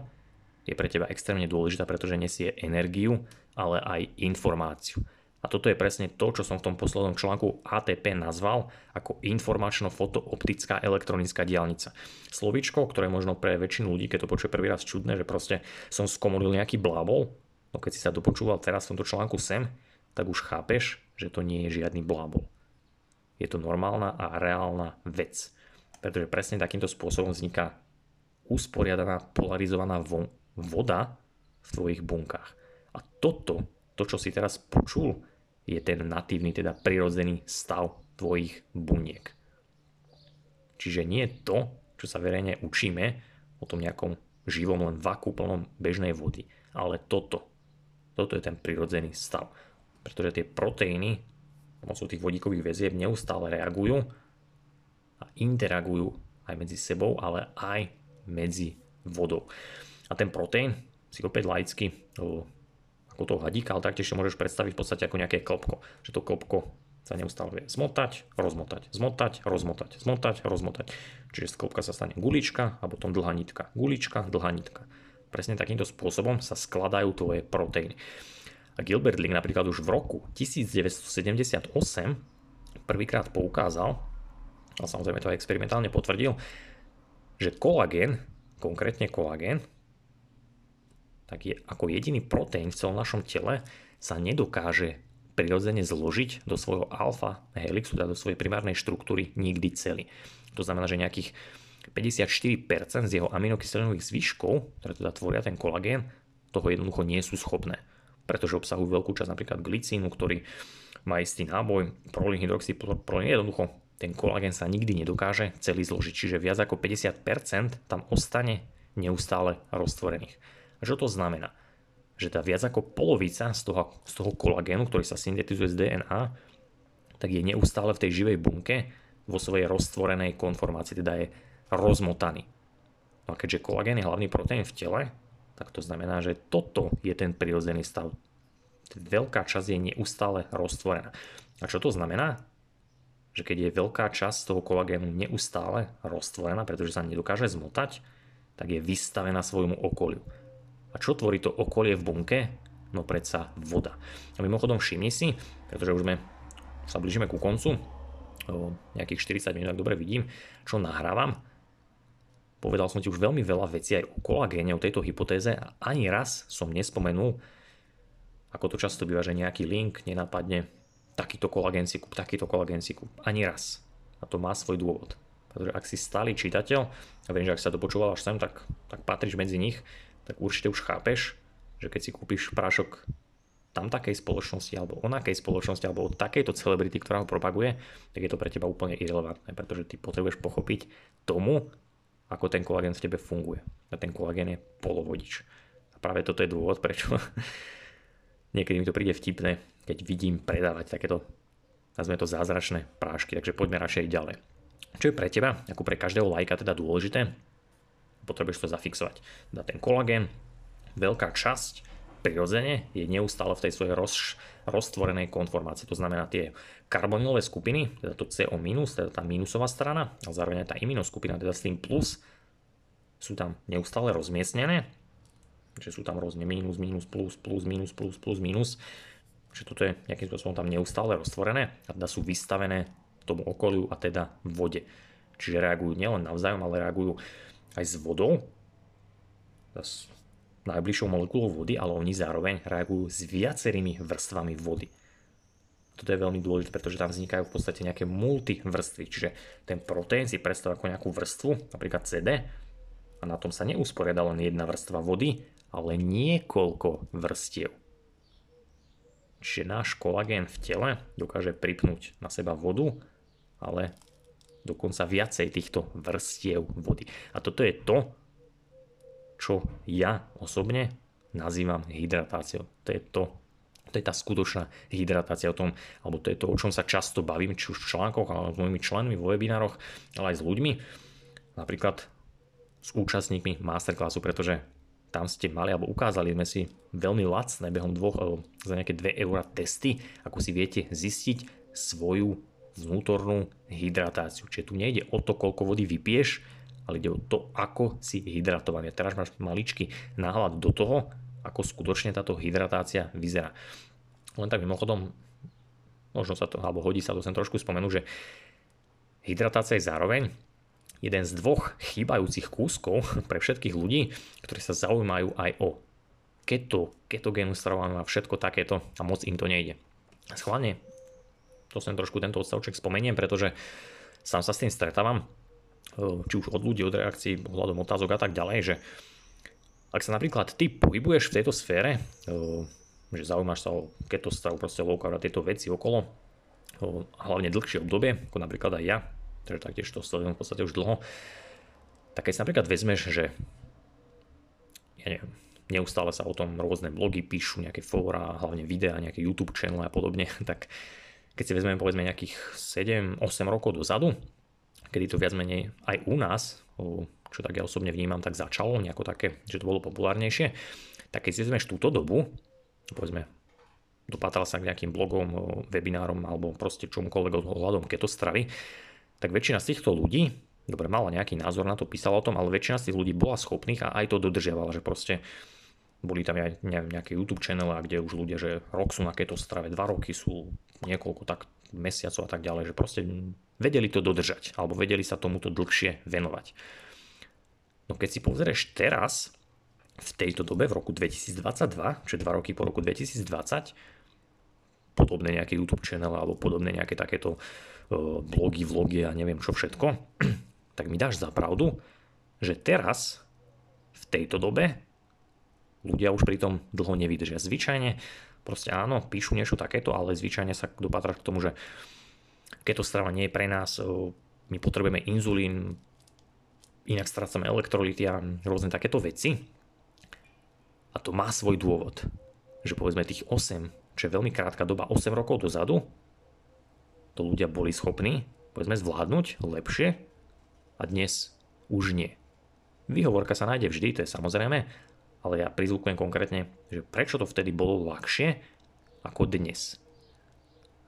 je pre teba extrémne dôležitá, pretože nesie energiu, ale aj informáciu. A toto je presne to, čo som v tom poslednom článku ATP nazval ako informačno-fotooptická elektronická diálnica. Slovičko, ktoré možno pre väčšinu ľudí, keď to počuje prvý raz čudné, že proste som skomolil nejaký blábol, No keď si sa dopočúval teraz v tomto článku sem, tak už chápeš, že to nie je žiadny blábol. Je to normálna a reálna vec. Pretože presne takýmto spôsobom vzniká usporiadaná, polarizovaná voda v tvojich bunkách. A toto, to čo si teraz počul, je ten natívny, teda prirodzený stav tvojich buniek. Čiže nie to, čo sa verejne učíme o tom nejakom živom len vaku plnom bežnej vody, ale toto, toto je ten prirodzený stav. Pretože tie proteíny pomocou tých vodíkových väzieb neustále reagujú a interagujú aj medzi sebou, ale aj medzi vodou. A ten proteín si opäť laicky ako toho hadíka, ale taktiež si môžeš predstaviť v podstate ako nejaké klopko. Že to klopko sa neustále vie zmotať, rozmotať, zmotať, rozmotať, zmotať, rozmotať. Čiže z klopka sa stane gulička a potom dlhá nitka. Gulička, dlhá nitka presne takýmto spôsobom sa skladajú tvoje proteíny. A Gilbert Link napríklad už v roku 1978 prvýkrát poukázal, a samozrejme to aj experimentálne potvrdil, že kolagén, konkrétne kolagén, tak je ako jediný proteín v celom našom tele sa nedokáže prirodzene zložiť do svojho alfa helixu, teda do svojej primárnej štruktúry nikdy celý. To znamená, že nejakých 54% z jeho aminokyselinových zvyškov, ktoré teda tvoria ten kolagén, toho jednoducho nie sú schopné. Pretože obsahujú veľkú časť napríklad glicínu, ktorý má istý náboj, prolín, hydroxyprolín, jednoducho ten kolagén sa nikdy nedokáže celý zložiť, čiže viac ako 50% tam ostane neustále roztvorených. A čo to znamená? Že tá viac ako polovica z toho, z toho kolagénu, ktorý sa syntetizuje z DNA, tak je neustále v tej živej bunke vo svojej roztvorenej konformácii, teda je rozmotaný. No a keďže kolagén je hlavný proteín v tele, tak to znamená, že toto je ten prirodzený stav. Veľká časť je neustále roztvorená. A čo to znamená? Že keď je veľká časť toho kolagénu neustále roztvorená, pretože sa nedokáže zmotať, tak je vystavená svojmu okoliu. A čo tvorí to okolie v bunke? No predsa voda. A mimochodom všimni si, pretože už sme sa blížime ku koncu, o nejakých 40 minút, ak dobre vidím, čo nahrávam, Povedal som ti už veľmi veľa vecí aj o kolagéne, o tejto hypotéze a ani raz som nespomenul, ako to často býva, že nejaký link nenapadne takýto kolagén si kúp, takýto kolagén si kúp. Ani raz. A to má svoj dôvod. Pretože ak si stály čitateľ, a viem, že ak sa to počúval až sem, tak, tak patríš medzi nich, tak určite už chápeš, že keď si kúpiš prášok tam takej spoločnosti alebo onakej spoločnosti alebo od takejto celebrity, ktorá ho propaguje, tak je to pre teba úplne irrelevantné, pretože ty potrebuješ pochopiť tomu, ako ten kolagén v tebe funguje. A ten kolagén je polovodič. A práve toto je dôvod, prečo niekedy mi to príde vtipné, keď vidím predávať takéto, nazvime to zázračné prášky, takže poďme radšej ďalej. Čo je pre teba, ako pre každého lajka teda dôležité, potrebuješ to zafixovať. Teda ten kolagén, veľká časť prirodzene je neustále v tej svojej roz, roztvorenej konformácii. To znamená tie karbonylové skupiny, teda to CO-, teda tá minusová strana a zároveň aj tá iminoskupina, teda s tým plus, sú tam neustále rozmiestnené. Čiže sú tam rôzne minus, minus, plus, plus, minus, plus, plus, minus. Čiže toto je nejakým spôsobom tam neustále roztvorené a teda sú vystavené tomu okoliu a teda vode. Čiže reagujú nielen navzájom, ale reagujú aj s vodou, najbližšou molekulou vody, ale oni zároveň reagujú s viacerými vrstvami vody. Toto je veľmi dôležité, pretože tam vznikajú v podstate nejaké multivrstvy, čiže ten proteín si predstavuje ako nejakú vrstvu, napríklad CD, a na tom sa neusporiada len jedna vrstva vody, ale niekoľko vrstiev. Čiže náš kolagén v tele dokáže pripnúť na seba vodu, ale dokonca viacej týchto vrstiev vody. A toto je to, čo ja osobne nazývam hydratáciou. To je to, to je tá skutočná hydratácia o tom, alebo to je to, o čom sa často bavím, či už v článkoch, alebo s mojimi členmi vo webinároch, ale aj s ľuďmi. Napríklad s účastníkmi masterclassu, pretože tam ste mali, alebo ukázali sme si veľmi lacné behom dvoch, alebo za nejaké 2 eur testy, ako si viete zistiť svoju vnútornú hydratáciu. Čiže tu nejde o to, koľko vody vypiješ, ale ide o to, ako si hydratovaný. Teraz máš maličký náhľad do toho, ako skutočne táto hydratácia vyzerá. Len tak mimochodom, možno sa to, alebo hodí sa to sem trošku spomenúť, že hydratácia je zároveň jeden z dvoch chýbajúcich kúskov pre všetkých ľudí, ktorí sa zaujímajú aj o keto, ketogénu stravovanie a všetko takéto a moc im to nejde. Schválne, to sem trošku tento odstavček spomeniem, pretože sám sa s tým stretávam, či už od ľudí, od reakcií, ohľadom otázok a tak ďalej, že ak sa napríklad ty pohybuješ v tejto sfére, e, že zaujímaš sa o keto stravu, proste low carb a tieto veci okolo, e, hlavne dlhšie obdobie, ako napríklad aj ja, takže taktiež to sledujem v podstate už dlho, tak keď si napríklad vezmeš, že ja neviem, neustále sa o tom rôzne blogy píšu, nejaké fóra, hlavne videá, nejaké YouTube channel a podobne, tak keď si vezmeme povedzme nejakých 7-8 rokov dozadu, kedy to viac menej aj u nás, čo tak ja osobne vnímam, tak začalo nejako také, že to bolo populárnejšie, tak keď si vezmeš túto dobu, povedzme dopátral sa k nejakým blogom, webinárom alebo proste čomukoľvek ohľadom keto stravy, tak väčšina z týchto ľudí, dobre, mala nejaký názor na to, písala o tom, ale väčšina z tých ľudí bola schopných a aj to dodržiavala, že proste boli tam aj nejaké YouTube channel, kde už ľudia, že rok sú na keto strave, dva roky sú niekoľko tak mesiacov a tak ďalej, že proste vedeli to dodržať alebo vedeli sa tomuto dlhšie venovať. No keď si pozrieš teraz, v tejto dobe, v roku 2022, čiže dva roky po roku 2020, podobné nejaké YouTube channel alebo podobné nejaké takéto blogy, vlogy a neviem čo všetko, tak mi dáš za pravdu, že teraz, v tejto dobe, ľudia už pri tom dlho nevydržia. Zvyčajne, proste áno, píšu niečo takéto, ale zvyčajne sa dopatraš k tomu, že keto strava nie je pre nás, my potrebujeme inzulín, inak strácame elektrolyty a rôzne takéto veci. A to má svoj dôvod, že povedzme tých 8, čo je veľmi krátka doba, 8 rokov dozadu, to ľudia boli schopní, povedzme, zvládnuť lepšie a dnes už nie. Výhovorka sa nájde vždy, to je samozrejme, ale ja prizvukujem konkrétne, že prečo to vtedy bolo ľahšie ako dnes.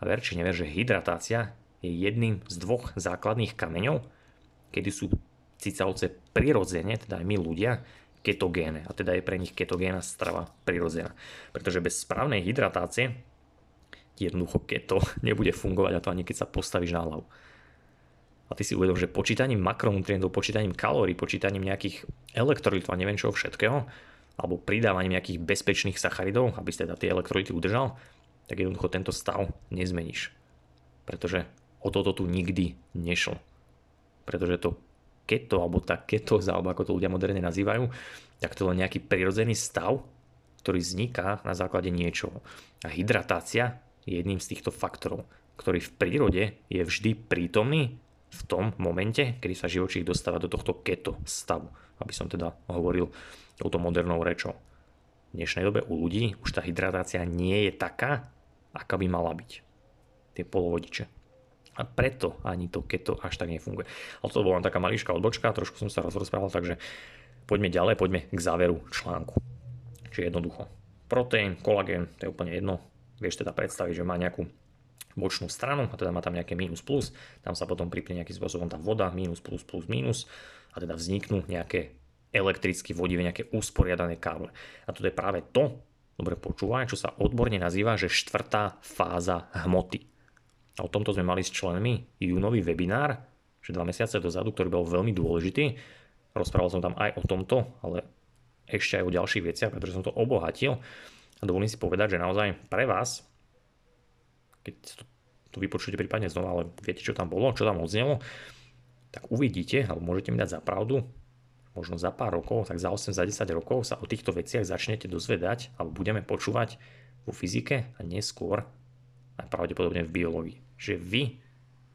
A ver či never, že hydratácia je jedným z dvoch základných kameňov, kedy sú cicavce prirodzene, teda aj my ľudia, ketogéne. A teda je pre nich ketogéna strava prirodzená. Pretože bez správnej hydratácie jednoducho keto nebude fungovať a to ani keď sa postavíš na hlavu. A ty si uvedom, že počítaním makronutrientov, počítaním kalórií, počítaním nejakých elektrolytov a neviem čoho všetkého, alebo pridávaním nejakých bezpečných sacharidov, aby ste teda tie elektrolyty udržal, tak jednoducho tento stav nezmeníš. Pretože o toto tu nikdy nešlo. Pretože to keto, alebo tá ketóza, alebo ako to ľudia moderne nazývajú, tak to je len nejaký prirodzený stav, ktorý vzniká na základe niečoho. A hydratácia jedným z týchto faktorov, ktorý v prírode je vždy prítomný v tom momente, kedy sa živočích dostáva do tohto keto stavu, aby som teda hovoril touto modernou rečou. V dnešnej dobe u ľudí už tá hydratácia nie je taká, aká by mala byť. Tie polovodiče. A preto ani to keto až tak nefunguje. Ale to bola taká maličká odbočka, trošku som sa rozprával, takže poďme ďalej, poďme k záveru článku. Čiže jednoducho. Proteín, kolagén, to je úplne jedno, vieš teda predstaviť, že má nejakú bočnú stranu a teda má tam nejaké minus plus, tam sa potom pripne nejakým spôsobom tá voda, minus plus plus minus a teda vzniknú nejaké elektricky vodivé, nejaké usporiadané káble. A toto je práve to, dobre počúvaj, čo sa odborne nazýva, že štvrtá fáza hmoty. A o tomto sme mali s členmi júnový webinár, že dva mesiace dozadu, ktorý bol veľmi dôležitý. Rozprával som tam aj o tomto, ale ešte aj o ďalších veciach, pretože som to obohatil. A dovolím si povedať, že naozaj pre vás, keď to, to vypočujete prípadne znova, ale viete, čo tam bolo, čo tam odznelo, tak uvidíte, alebo môžete mi dať za pravdu, možno za pár rokov, tak za 8, za 10 rokov sa o týchto veciach začnete dozvedať, alebo budeme počúvať vo fyzike a neskôr aj pravdepodobne v biológii. Že vy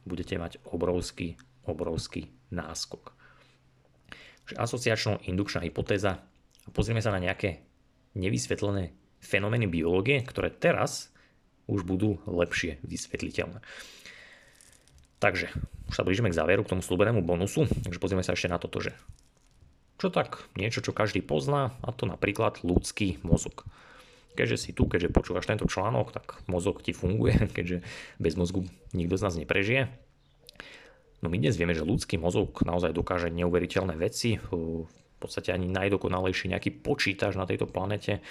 budete mať obrovský, obrovský náskok. Že asociačno-indukčná hypotéza a pozrieme sa na nejaké nevysvetlené fenomény biológie, ktoré teraz už budú lepšie vysvetliteľné. Takže, už sa blížime k záveru, k tomu slúbenému bonusu, takže pozrieme sa ešte na toto, že čo tak niečo, čo každý pozná, a to napríklad ľudský mozog keďže si tu, keďže počúvaš tento článok, tak mozog ti funguje, keďže bez mozgu nikto z nás neprežije. No my dnes vieme, že ľudský mozog naozaj dokáže neuveriteľné veci. V podstate ani najdokonalejší nejaký počítač na tejto planete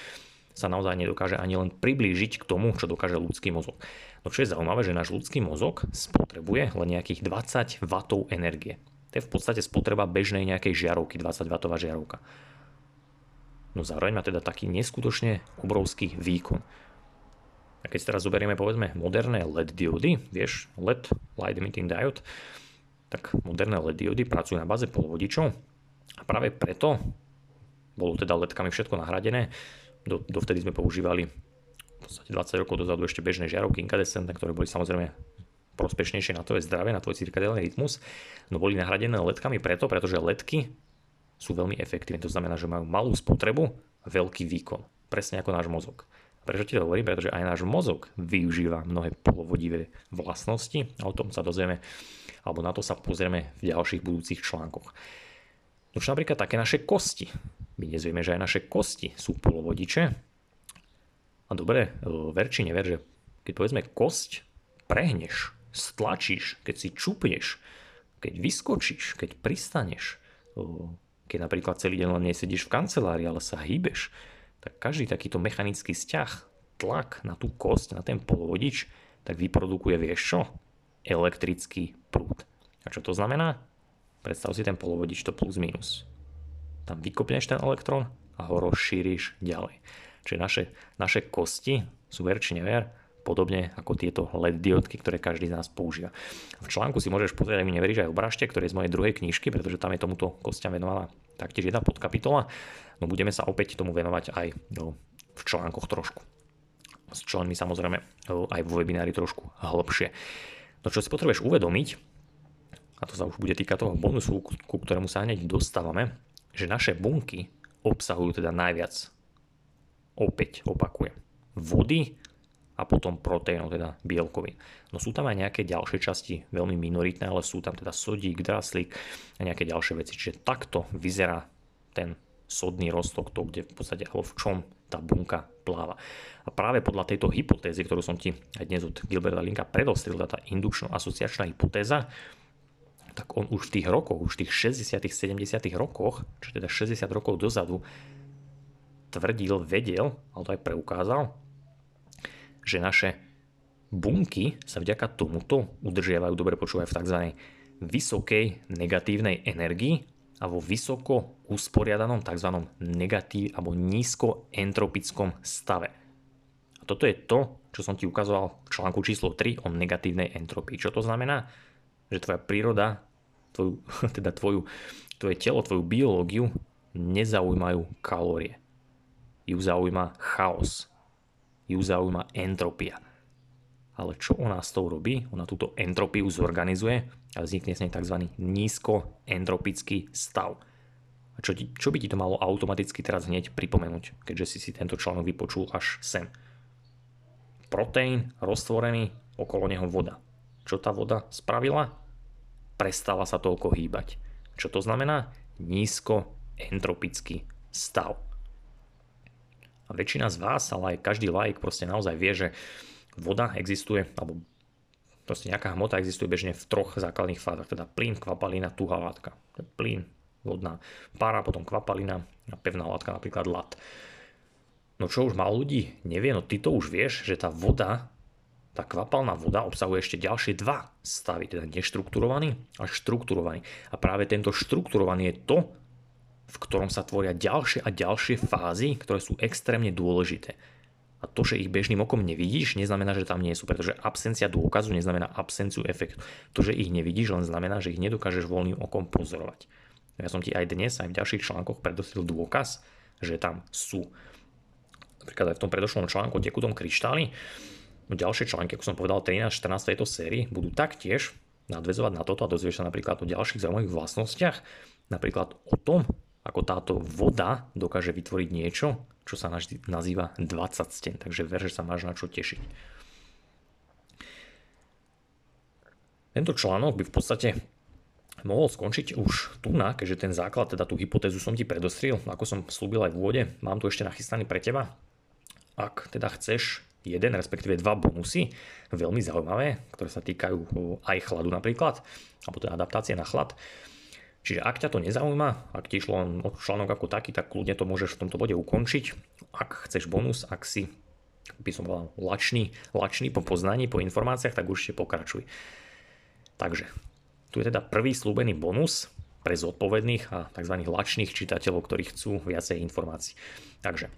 sa naozaj nedokáže ani len priblížiť k tomu, čo dokáže ľudský mozog. No čo je zaujímavé, že náš ľudský mozog spotrebuje len nejakých 20 W energie. To je v podstate spotreba bežnej nejakej žiarovky, 20 W žiarovka. No zároveň má teda taký neskutočne obrovský výkon. A keď si teraz zoberieme povedzme moderné LED diody, vieš, LED, Light Emitting Diode, tak moderné LED diody pracujú na báze polovodičov a práve preto bolo teda LEDkami všetko nahradené. Do, dovtedy sme používali v podstate 20 rokov dozadu ešte bežné žiarovky inkandescentné, ktoré boli samozrejme prospešnejšie na tvoje zdravie, na tvoj cirkadiálny rytmus, no boli nahradené LEDkami preto, pretože LEDky sú veľmi efektívne. To znamená, že majú malú spotrebu veľký výkon. Presne ako náš mozog. Prečo ti to hovorím? Pretože aj náš mozog využíva mnohé polovodivé vlastnosti a o tom sa dozvieme, alebo na to sa pozrieme v ďalších budúcich článkoch. Už napríklad také naše kosti. My dnes vieme, že aj naše kosti sú polovodiče. A dobre, e, ver či never, že keď povedzme kosť prehneš, stlačíš, keď si čupneš, keď vyskočíš, keď pristaneš, keď napríklad celý deň len nesedíš v kancelárii, ale sa hýbeš, tak každý takýto mechanický vzťah, tlak na tú kosť, na ten polovodič, tak vyprodukuje, vieš čo? Elektrický prúd. A čo to znamená? Predstav si ten polovodič to plus minus. Tam vykopneš ten elektrón a ho rozšíriš ďalej. Čiže naše, naše kosti sú ver či never, podobne ako tieto LED diodky, ktoré každý z nás používa. V článku si môžeš pozrieť, ak mi neveríš, aj obražte, ktoré je z mojej druhej knižky, pretože tam je tomuto kostiam venovaná taktiež jedna podkapitola. No budeme sa opäť tomu venovať aj no, v článkoch trošku. S členmi samozrejme aj v webinári trošku hĺbšie. No čo si potrebuješ uvedomiť, a to sa už bude týkať toho bonusu, ku ktorému sa hneď dostávame, že naše bunky obsahujú teda najviac, opäť opakujem, vody, a potom proteínov, teda bielkovín. No sú tam aj nejaké ďalšie časti, veľmi minoritné, ale sú tam teda sodík, draslík a nejaké ďalšie veci. Čiže takto vyzerá ten sodný roztok, to kde v podstate, alebo v čom tá bunka pláva. A práve podľa tejto hypotézy, ktorú som ti aj dnes od Gilberta Linka predostrel, tá indukčno-asociačná hypotéza, tak on už v tých rokoch, už v tých 60 70 rokoch, čo teda 60 rokov dozadu, tvrdil, vedel, ale to aj preukázal, že naše bunky sa vďaka tomuto udržiavajú, dobre počúvajú v tzv. vysokej negatívnej energii a vo vysoko usporiadanom tzv. negatív alebo nízko entropickom stave. A toto je to, čo som ti ukazoval v článku číslo 3 o negatívnej entropii. Čo to znamená? Že tvoja príroda, tvoju, teda tvoju, tvoje telo, tvoju biológiu nezaujímajú kalórie. Ju zaujíma chaos, ju zaujíma entropia. Ale čo ona s tou robí? Ona túto entropiu zorganizuje a vznikne z nej tzv. nízkoentropický stav. A čo, čo by ti to malo automaticky teraz hneď pripomenúť, keďže si si tento článok vypočul až sem? Proteín roztvorený, okolo neho voda. Čo tá voda spravila? Prestala sa toľko hýbať. Čo to znamená? Nízkoentropický stav. A väčšina z vás, ale aj každý like proste naozaj vie, že voda existuje, alebo proste nejaká hmota existuje bežne v troch základných fázach, teda plyn, kvapalina, tuhá látka. Plyn, vodná pára, potom kvapalina a pevná látka, napríklad lat. No čo už málo ľudí nevie, no ty to už vieš, že tá voda tá kvapalná voda obsahuje ešte ďalšie dva stavy, teda neštrukturovaný a štrukturovaný. A práve tento štrukturovaný je to, v ktorom sa tvoria ďalšie a ďalšie fázy, ktoré sú extrémne dôležité. A to, že ich bežným okom nevidíš, neznamená, že tam nie sú, pretože absencia dôkazu neznamená absenciu efektu. To, že ich nevidíš, len znamená, že ich nedokážeš voľným okom pozorovať. Ja som ti aj dnes, aj v ďalších článkoch predostrel dôkaz, že tam sú. Napríklad aj v tom predošlom článku o tekutom kryštáli, ďalšie články, ako som povedal, 13-14 tejto sérii, budú taktiež nadvezovať na toto a dozvieš sa napríklad o ďalších zaujímavých vlastnostiach, napríklad o tom, ako táto voda dokáže vytvoriť niečo, čo sa nazýva 20 sten. Takže ver, že sa máš na čo tešiť. Tento článok by v podstate mohol skončiť už tu na, keďže ten základ, teda tú hypotézu som ti predostril, ako som slúbil aj v úvode, mám tu ešte nachystaný pre teba. Ak teda chceš jeden, respektíve dva bonusy, veľmi zaujímavé, ktoré sa týkajú aj chladu napríklad, alebo teda adaptácie na chlad. Čiže ak ťa to nezaujíma, ak ti išlo o článok ako taký, tak kľudne to môžeš v tomto bode ukončiť. Ak chceš bonus, ak si by som povedal, lačný, lačný po poznaní, po informáciách, tak určite pokračuj. Takže, tu je teda prvý slúbený bonus pre zodpovedných a tzv. lačných čitateľov, ktorí chcú viacej informácií. Takže,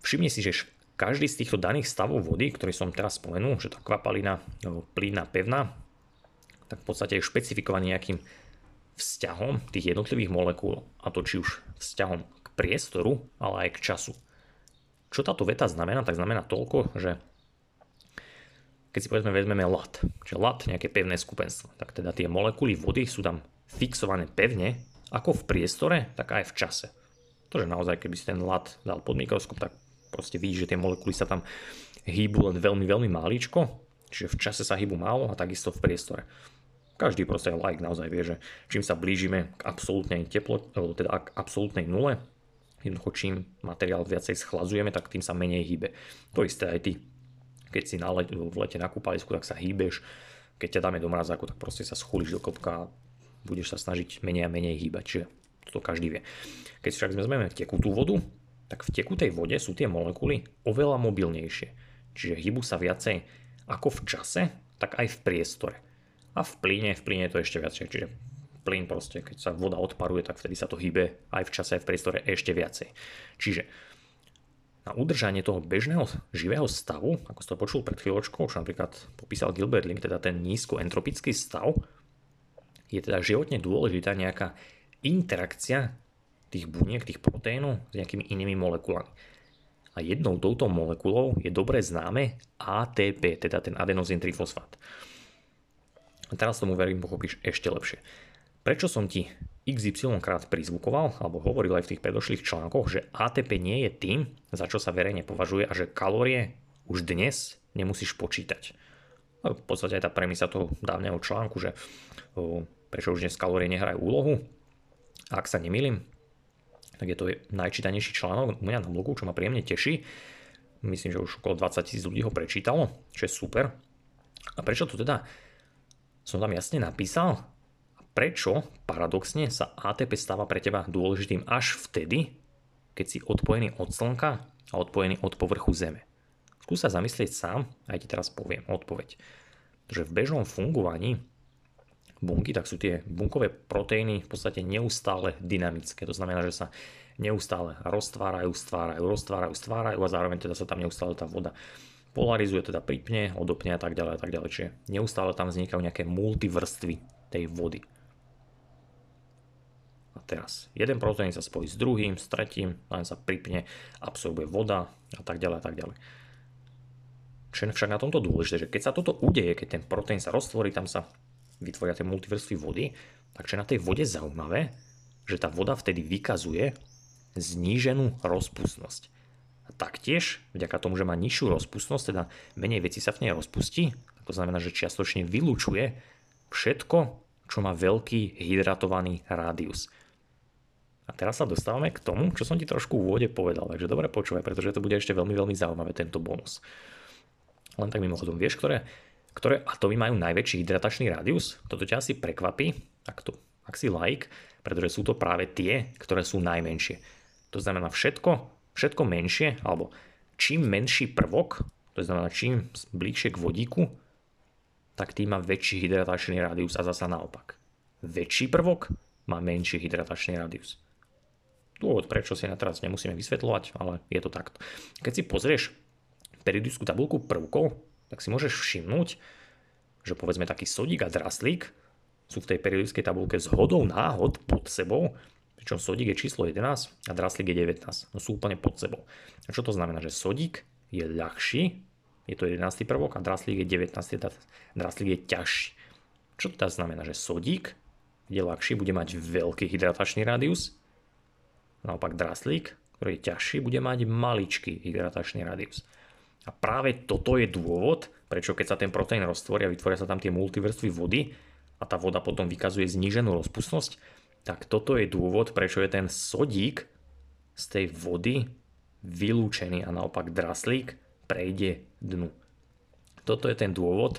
všimni si, že každý z týchto daných stavov vody, ktorý som teraz spomenul, že tá kvapalina, plynná, pevná, tak v podstate je špecifikovaný nejakým vzťahom tých jednotlivých molekúl, a to či už vzťahom k priestoru, ale aj k času. Čo táto veta znamená? Tak znamená toľko, že keď si povedzme vezmeme lat, čiže lat, nejaké pevné skupenstvo, tak teda tie molekuly vody sú tam fixované pevne, ako v priestore, tak aj v čase. To, že naozaj, keby si ten lat dal pod mikroskop, tak proste vidíš, že tie molekuly sa tam hýbu len veľmi, veľmi máličko, čiže v čase sa hýbu málo a takisto v priestore. Každý proste like naozaj vie, že čím sa blížime k absolútnej teplote, teda k absolútnej nule, jednoducho čím materiál viacej schladzujeme, tak tým sa menej hýbe. To isté aj ty. Keď si na le- v lete na kúpalisku, tak sa hýbeš. Keď ťa dáme do mrazáku, tak proste sa schulíš do kopka a budeš sa snažiť menej a menej hýbať. Čiže to každý vie. Keď však vezmeme tekutú vodu, tak v tekutej vode sú tie molekuly oveľa mobilnejšie. Čiže hýbu sa viacej ako v čase, tak aj v priestore. A v plyne, v plyne je to ešte viacej. Čiže plyn proste, keď sa voda odparuje, tak vtedy sa to hýbe aj v čase, aj v priestore ešte viacej. Čiže na udržanie toho bežného živého stavu, ako si to počul pred chvíľočkou, čo napríklad popísal Gilbert Link, teda ten nízkoentropický stav, je teda životne dôležitá nejaká interakcia tých buniek, tých proteínov s nejakými inými molekulami. A jednou touto molekulou je dobre známe ATP, teda ten adenosín trifosfát. Teraz tomu verím pochopíš ešte lepšie. Prečo som ti XY krát prizvukoval, alebo hovoril aj v tých predošlých článkoch, že ATP nie je tým, za čo sa verejne považuje a že kalórie už dnes nemusíš počítať. A v podstate aj tá premisa toho dávneho článku, že o, prečo už dnes kalórie nehrajú úlohu. Ak sa nemýlim, tak je to najčítanejší článok u mňa na blogu, čo ma príjemne teší. Myslím, že už okolo 20 tisíc ľudí ho prečítalo, čo je super. A prečo to teda som tam jasne napísal? Prečo paradoxne sa ATP stáva pre teba dôležitým až vtedy, keď si odpojený od Slnka a odpojený od povrchu Zeme? Skús sa zamyslieť sám, aj ti teraz poviem odpoveď. Že v bežnom fungovaní bunky, tak sú tie bunkové proteíny v podstate neustále dynamické. To znamená, že sa neustále roztvárajú, stvárajú, roztvárajú, stvárajú a zároveň teda sa tam neustále tá voda polarizuje, teda pripne, odopne a tak ďalej a tak ďalej. Čiže neustále tam vznikajú nejaké multivrstvy tej vody. A teraz jeden proteín sa spojí s druhým, s tretím, len sa pripne, absorbuje voda a tak ďalej a tak ďalej. Čo však na tomto dôležité, že keď sa toto udeje, keď ten proteín sa roztvorí, tam sa vytvoria tie multivrstvy vody, takže na tej vode zaujímavé, že tá voda vtedy vykazuje zníženú rozpustnosť. Taktiež, vďaka tomu, že má nižšiu rozpustnosť, teda menej veci sa v nej rozpustí, to znamená, že čiastočne vylúčuje všetko, čo má veľký hydratovaný rádius. A teraz sa dostávame k tomu, čo som ti trošku v úvode povedal, takže dobre počúvaj, pretože to bude ešte veľmi, veľmi zaujímavé tento bonus. Len tak mimochodom, vieš, ktoré ktoré atómy majú najväčší hydratačný rádius? Toto ťa asi prekvapí, ak, to, ak si like, pretože sú to práve tie, ktoré sú najmenšie. To znamená všetko, všetko menšie, alebo čím menší prvok to znamená čím bližšie k vodíku, tak tým má väčší hydratačný rádius a zasa naopak. Väčší prvok má menší hydratačný rádius. Dôvod, prečo si na teraz nemusíme vysvetľovať, ale je to takto. Keď si pozrieš periodickú tabulku prvkov, tak si môžeš všimnúť, že povedzme taký sodík a draslík sú v tej periodickej tabulke s hodou náhod pod sebou, pričom sodík je číslo 11 a draslík je 19. No sú úplne pod sebou. A čo to znamená? Že sodík je ľahší, je to 11. prvok a draslík je 19. Draslík je ťažší. Čo to teda znamená? Že sodík je ľahší, bude mať veľký hydratačný rádius, naopak draslík, ktorý je ťažší, bude mať maličký hydratačný rádius. A práve toto je dôvod, prečo keď sa ten proteín roztvorí vytvoria sa tam tie multivrstvy vody a tá voda potom vykazuje zníženú rozpustnosť, tak toto je dôvod, prečo je ten sodík z tej vody vylúčený a naopak draslík prejde dnu. Toto je ten dôvod,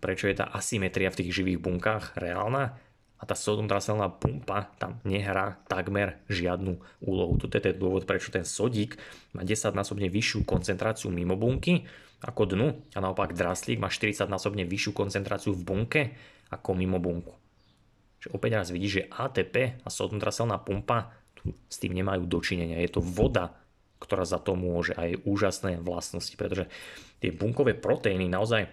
prečo je tá asymetria v tých živých bunkách reálna a tá sodom-draselná pumpa tam nehrá takmer žiadnu úlohu. Toto je ten dôvod, prečo ten sodík má 10 násobne vyššiu koncentráciu mimo bunky ako dnu a naopak draslík má 40 násobne vyššiu koncentráciu v bunke ako mimo bunku. Čiže opäť raz vidíš, že ATP a sodom-draselná pumpa tu s tým nemajú dočinenia. Je to voda, ktorá za to môže a jej úžasné vlastnosti, pretože tie bunkové proteíny naozaj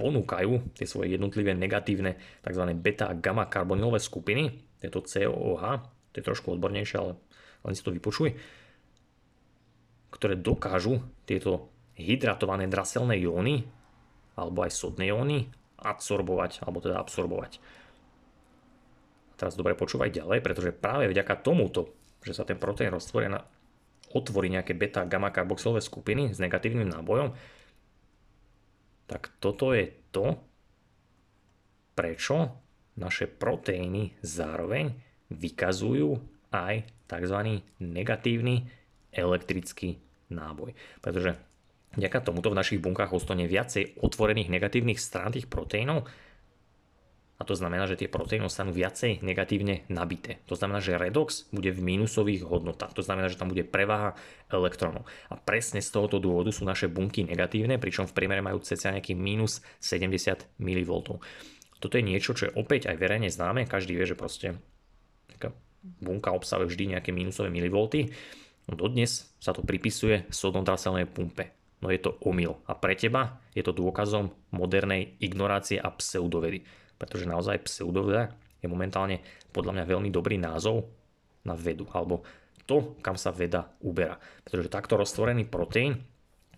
ponúkajú tie svoje jednotlivé negatívne tzv. beta a gamma karbonylové skupiny, to je to COOH, to je trošku odbornejšie, ale len si to vypočuj, ktoré dokážu tieto hydratované draselné jóny alebo aj sodné jóny absorbovať, alebo teda absorbovať. Teraz dobre počúvaj ďalej, pretože práve vďaka tomuto, že sa ten proteín roztvorí na otvorí nejaké beta gamma karboxylové skupiny s negatívnym nábojom, tak toto je to, prečo naše proteíny zároveň vykazujú aj tzv. negatívny elektrický náboj. Pretože vďaka tomuto v našich bunkách ostane viacej otvorených negatívnych strán tých proteínov a to znamená, že tie proteíny ostanú viacej negatívne nabité. To znamená, že redox bude v mínusových hodnotách. To znamená, že tam bude prevaha elektrónov. A presne z tohoto dôvodu sú naše bunky negatívne, pričom v priemere majú cca nejaký mínus 70 mV. Toto je niečo, čo je opäť aj verejne známe. Každý vie, že proste bunka obsahuje vždy nejaké mínusové milivolty. No dodnes sa to pripisuje sodnom pumpe. No je to omyl. A pre teba je to dôkazom modernej ignorácie a pseudovedy pretože naozaj pseudoveda je momentálne podľa mňa veľmi dobrý názov na vedu, alebo to, kam sa veda uberá. Pretože takto roztvorený proteín,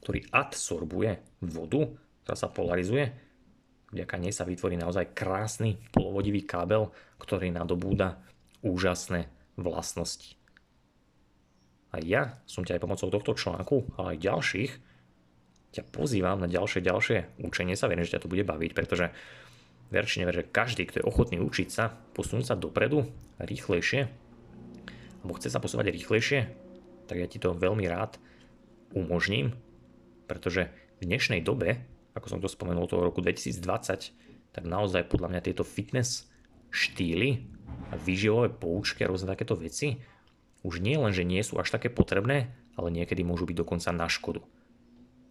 ktorý adsorbuje vodu, ktorá sa polarizuje, vďaka nej sa vytvorí naozaj krásny polovodivý kábel, ktorý nadobúda úžasné vlastnosti. A ja som ťa aj pomocou tohto článku, ale aj ďalších, ťa pozývam na ďalšie, ďalšie učenie sa, viem, že ťa to bude baviť, pretože ver či never, že každý, kto je ochotný učiť sa, posunúť sa dopredu rýchlejšie, alebo chce sa posúvať rýchlejšie, tak ja ti to veľmi rád umožním, pretože v dnešnej dobe, ako som to spomenul toho roku 2020, tak naozaj podľa mňa tieto fitness štýly a výživové poučky a rôzne takéto veci už nie len, že nie sú až také potrebné, ale niekedy môžu byť dokonca na škodu.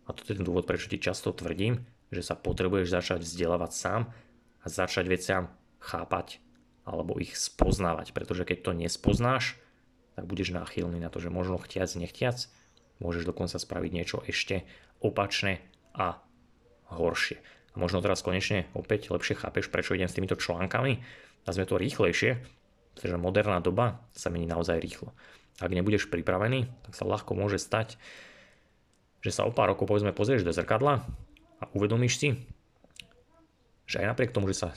A to je ten dôvod, prečo ti často tvrdím, že sa potrebuješ začať vzdelávať sám a začať veciam chápať alebo ich spoznávať, pretože keď to nespoznáš, tak budeš náchylný na to, že možno chtiac, nechtiac, môžeš dokonca spraviť niečo ešte opačné a horšie. A možno teraz konečne opäť lepšie chápeš, prečo idem s týmito článkami a sme to rýchlejšie, pretože moderná doba sa mení naozaj rýchlo. Ak nebudeš pripravený, tak sa ľahko môže stať, že sa o pár rokov povedzme pozrieš do zrkadla a uvedomíš si, že aj napriek tomu, že sa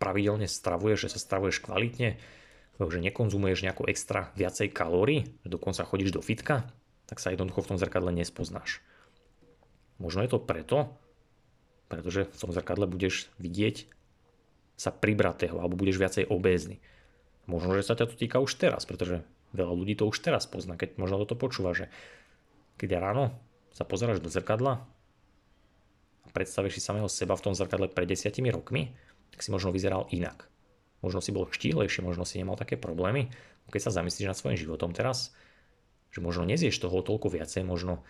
pravidelne stravuješ, že sa stravuješ kvalitne, že nekonzumuješ nejakú extra viacej kalórií, že dokonca chodíš do fitka, tak sa jednoducho v tom zrkadle nespoznáš. Možno je to preto, pretože v tom zrkadle budeš vidieť sa pribratého alebo budeš viacej obézny. Možno, že sa ťa to týka už teraz, pretože veľa ľudí to už teraz pozná, keď možno toto počúva, že keď ráno sa pozeráš do zrkadla predstavíš si samého seba v tom zrkadle pred desiatimi rokmi, tak si možno vyzeral inak. Možno si bol štílejší, možno si nemal také problémy. Keď sa zamyslíš nad svojim životom teraz, že možno nezieš toho toľko viacej, možno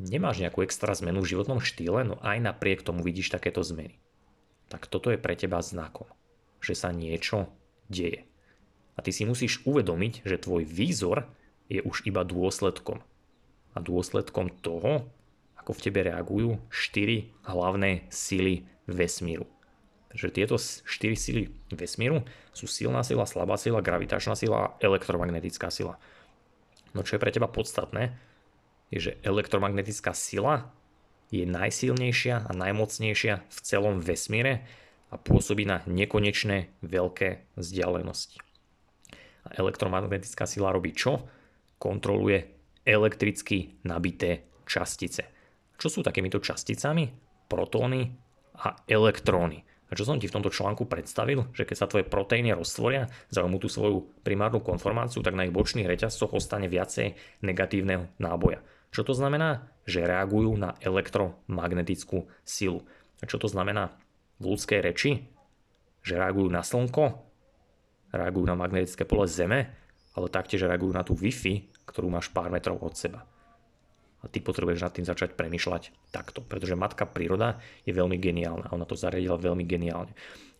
nemáš nejakú extra zmenu v životnom štýle, no aj napriek tomu vidíš takéto zmeny. Tak toto je pre teba znakom, že sa niečo deje. A ty si musíš uvedomiť, že tvoj výzor je už iba dôsledkom. A dôsledkom toho, ako v tebe reagujú štyri hlavné sily vesmíru. Takže tieto štyri sily vesmíru sú silná sila, slabá sila, gravitačná sila a elektromagnetická sila. No čo je pre teba podstatné, je, že elektromagnetická sila je najsilnejšia a najmocnejšia v celom vesmíre a pôsobí na nekonečné veľké vzdialenosti. A elektromagnetická sila robí čo? Kontroluje elektricky nabité častice. Čo sú takýmito časticami? Protóny a elektróny. A čo som ti v tomto článku predstavil, že keď sa tvoje proteíny roztvoria, zaujmú tú svoju primárnu konformáciu, tak na ich bočných reťazcoch ostane viacej negatívneho náboja. Čo to znamená? Že reagujú na elektromagnetickú silu. A čo to znamená v ľudskej reči? Že reagujú na slnko, reagujú na magnetické pole Zeme, ale taktiež reagujú na tú Wi-Fi, ktorú máš pár metrov od seba a ty potrebuješ nad tým začať premyšľať takto, pretože matka príroda je veľmi geniálna a ona to zariadila veľmi geniálne.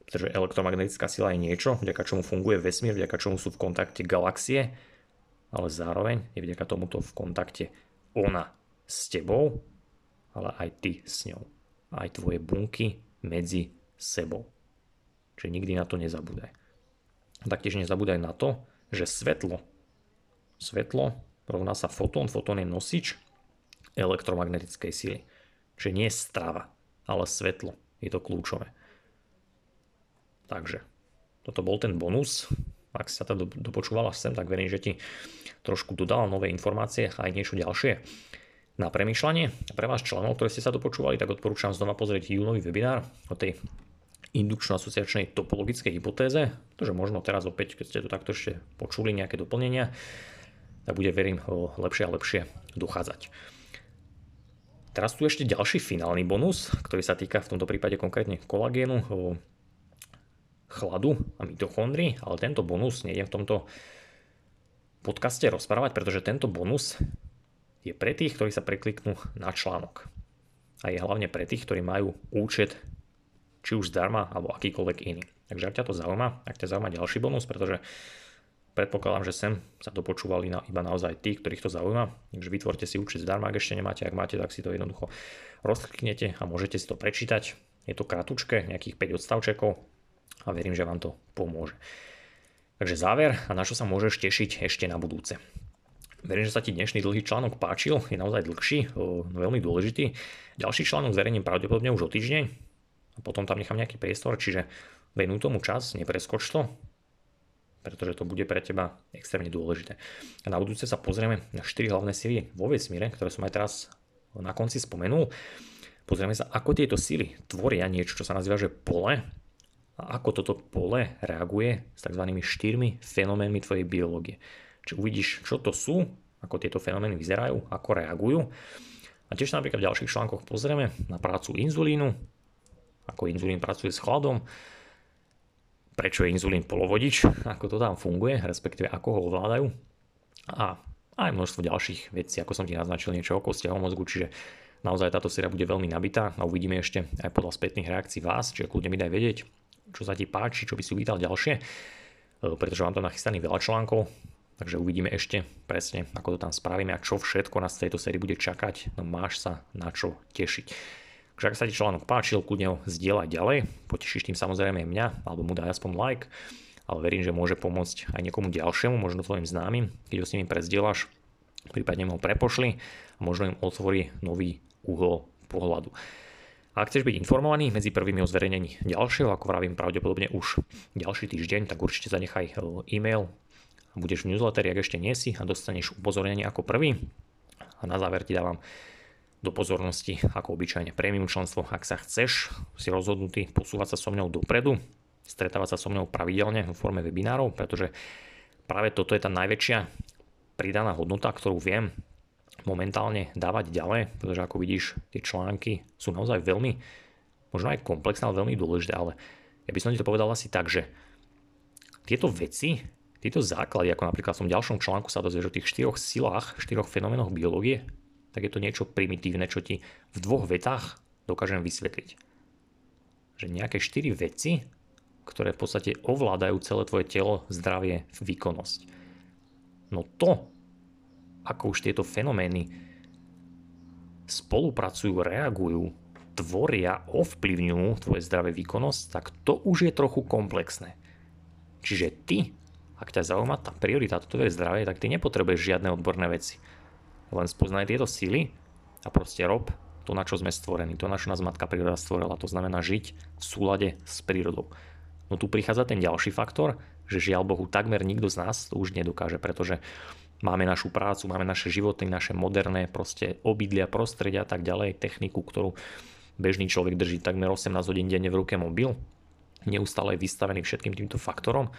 Pretože elektromagnetická sila je niečo, vďaka čomu funguje vesmír, vďaka čomu sú v kontakte galaxie, ale zároveň je vďaka tomuto v kontakte ona s tebou, ale aj ty s ňou. Aj tvoje bunky medzi sebou. Čiže nikdy na to nezabúdaj. Taktiež nezabúdaj na to, že svetlo, svetlo rovná sa fotón, fotón je nosič elektromagnetickej sily. Čiže nie strava, ale svetlo. Je to kľúčové. Takže, toto bol ten bonus. Ak si sa to dopočúvala sem, tak verím, že ti trošku dodala nové informácie a aj niečo ďalšie na premyšľanie. Pre vás členov, ktorí ste sa dopočúvali, tak odporúčam znova pozrieť júnový webinár o tej indukčno-asociačnej topologickej hypotéze, pretože možno teraz opäť, keď ste to takto ešte počuli, nejaké doplnenia, tak bude, verím, lepšie a lepšie dochádzať. Teraz tu ešte ďalší finálny bonus, ktorý sa týka v tomto prípade konkrétne kolagénu, chladu a mitochondrií, ale tento bonus nejdem v tomto podcaste rozprávať, pretože tento bonus je pre tých, ktorí sa prekliknú na článok. A je hlavne pre tých, ktorí majú účet či už zdarma alebo akýkoľvek iný. Takže ak ťa to zaujíma, ak ťa zaujíma ďalší bonus, pretože predpokladám, že sem sa dopočúvali na, iba naozaj tí, ktorých to zaujíma. Takže vytvorte si účet zdarma, ak ešte nemáte, ak máte, tak si to jednoducho rozkliknete a môžete si to prečítať. Je to kratučké, nejakých 5 odstavčekov a verím, že vám to pomôže. Takže záver a na čo sa môžeš tešiť ešte na budúce. Verím, že sa ti dnešný dlhý článok páčil, je naozaj dlhší, veľmi dôležitý. Ďalší článok zverejním pravdepodobne už o týždeň a potom tam nechám nejaký priestor, čiže venuj tomu čas, nepreskoč to, pretože to bude pre teba extrémne dôležité. A na budúce sa pozrieme na 4 hlavné síly vo vesmíre, ktoré som aj teraz na konci spomenul. Pozrieme sa, ako tieto síly tvoria niečo, čo sa nazýva, že pole a ako toto pole reaguje s tzv. štyrmi fenoménmi tvojej biológie. Či uvidíš, čo to sú, ako tieto fenomény vyzerajú, ako reagujú. A tiež napríklad v ďalších článkoch pozrieme na prácu inzulínu, ako inzulín pracuje s chladom, prečo je inzulín polovodič, ako to tam funguje, respektíve ako ho ovládajú. A aj množstvo ďalších vecí, ako som ti naznačil, niečo o kostiavom mozgu, čiže naozaj táto séria bude veľmi nabitá a uvidíme ešte aj podľa spätných reakcií vás, čiže kľudne mi daj vedieť, čo sa ti páči, čo by si uvítal ďalšie, e, pretože mám tam nachystaný veľa článkov, takže uvidíme ešte presne, ako to tam spravíme a čo všetko nás z tejto série bude čakať, no máš sa na čo tešiť. Takže ak sa ti článok páčil, kľudne ho zdieľaj ďalej, potešíš tým samozrejme mňa, alebo mu daj aspoň like, ale verím, že môže pomôcť aj niekomu ďalšiemu, možno tvojim známym, keď ho s nimi prezdieľaš, prípadne ho prepošli a možno im otvorí nový uhol pohľadu. A ak chceš byť informovaný medzi prvými o zverejnení ďalšieho, ako vravím pravdepodobne už ďalší týždeň, tak určite zanechaj e, e-mail budeš v newsletteri, ak ešte nie si a dostaneš upozornenie ako prvý. A na záver ti dávam do pozornosti ako obyčajne premium členstvo, ak sa chceš, si rozhodnutý posúvať sa so mnou dopredu, stretávať sa so mnou pravidelne v forme webinárov, pretože práve toto je tá najväčšia pridaná hodnota, ktorú viem momentálne dávať ďalej, pretože ako vidíš, tie články sú naozaj veľmi, možno aj komplexné, ale veľmi dôležité, ale ja by som ti to povedal asi tak, že tieto veci, tieto základy, ako napríklad v tom ďalšom článku sa dozvieš o tých štyroch silách, štyroch fenoménoch biológie, tak je to niečo primitívne, čo ti v dvoch vetách dokážem vysvetliť. Že nejaké 4 veci, ktoré v podstate ovládajú celé tvoje telo, zdravie, výkonnosť. No to, ako už tieto fenomény spolupracujú, reagujú, tvoria, ovplyvňujú tvoje zdravé výkonnosť, tak to už je trochu komplexné. Čiže ty, ak ťa zaujíma tá priorita, to tvoje zdravie, tak ty nepotrebuješ žiadne odborné veci. Len spoznaj tieto sily a proste rob to, na čo sme stvorení, to, na čo nás matka príroda stvorila. To znamená žiť v súlade s prírodou. No tu prichádza ten ďalší faktor, že žiaľ Bohu takmer nikto z nás to už nedokáže, pretože máme našu prácu, máme naše životy, naše moderné proste obydlia, prostredia a tak ďalej, techniku, ktorú bežný človek drží takmer 18 hodín denne v ruke mobil, neustále vystavený všetkým týmto faktorom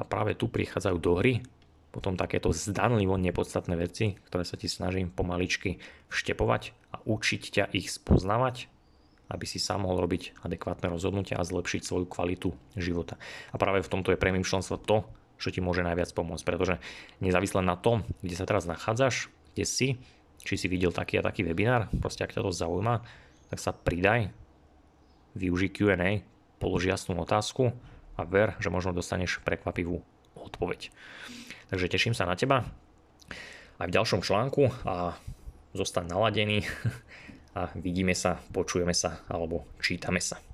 a práve tu prichádzajú do hry potom takéto zdanlivo nepodstatné veci, ktoré sa ti snažím pomaličky vštepovať a učiť ťa ich spoznávať, aby si sám mohol robiť adekvátne rozhodnutia a zlepšiť svoju kvalitu života. A práve v tomto je premium členstvo to, čo ti môže najviac pomôcť, pretože nezávisle na tom, kde sa teraz nachádzaš, kde si, či si videl taký a taký webinár, proste ak ťa to zaujíma, tak sa pridaj, využij Q&A, polož jasnú otázku a ver, že možno dostaneš prekvapivú odpoveď. Takže teším sa na teba aj v ďalšom článku a zostaň naladený a vidíme sa, počujeme sa alebo čítame sa.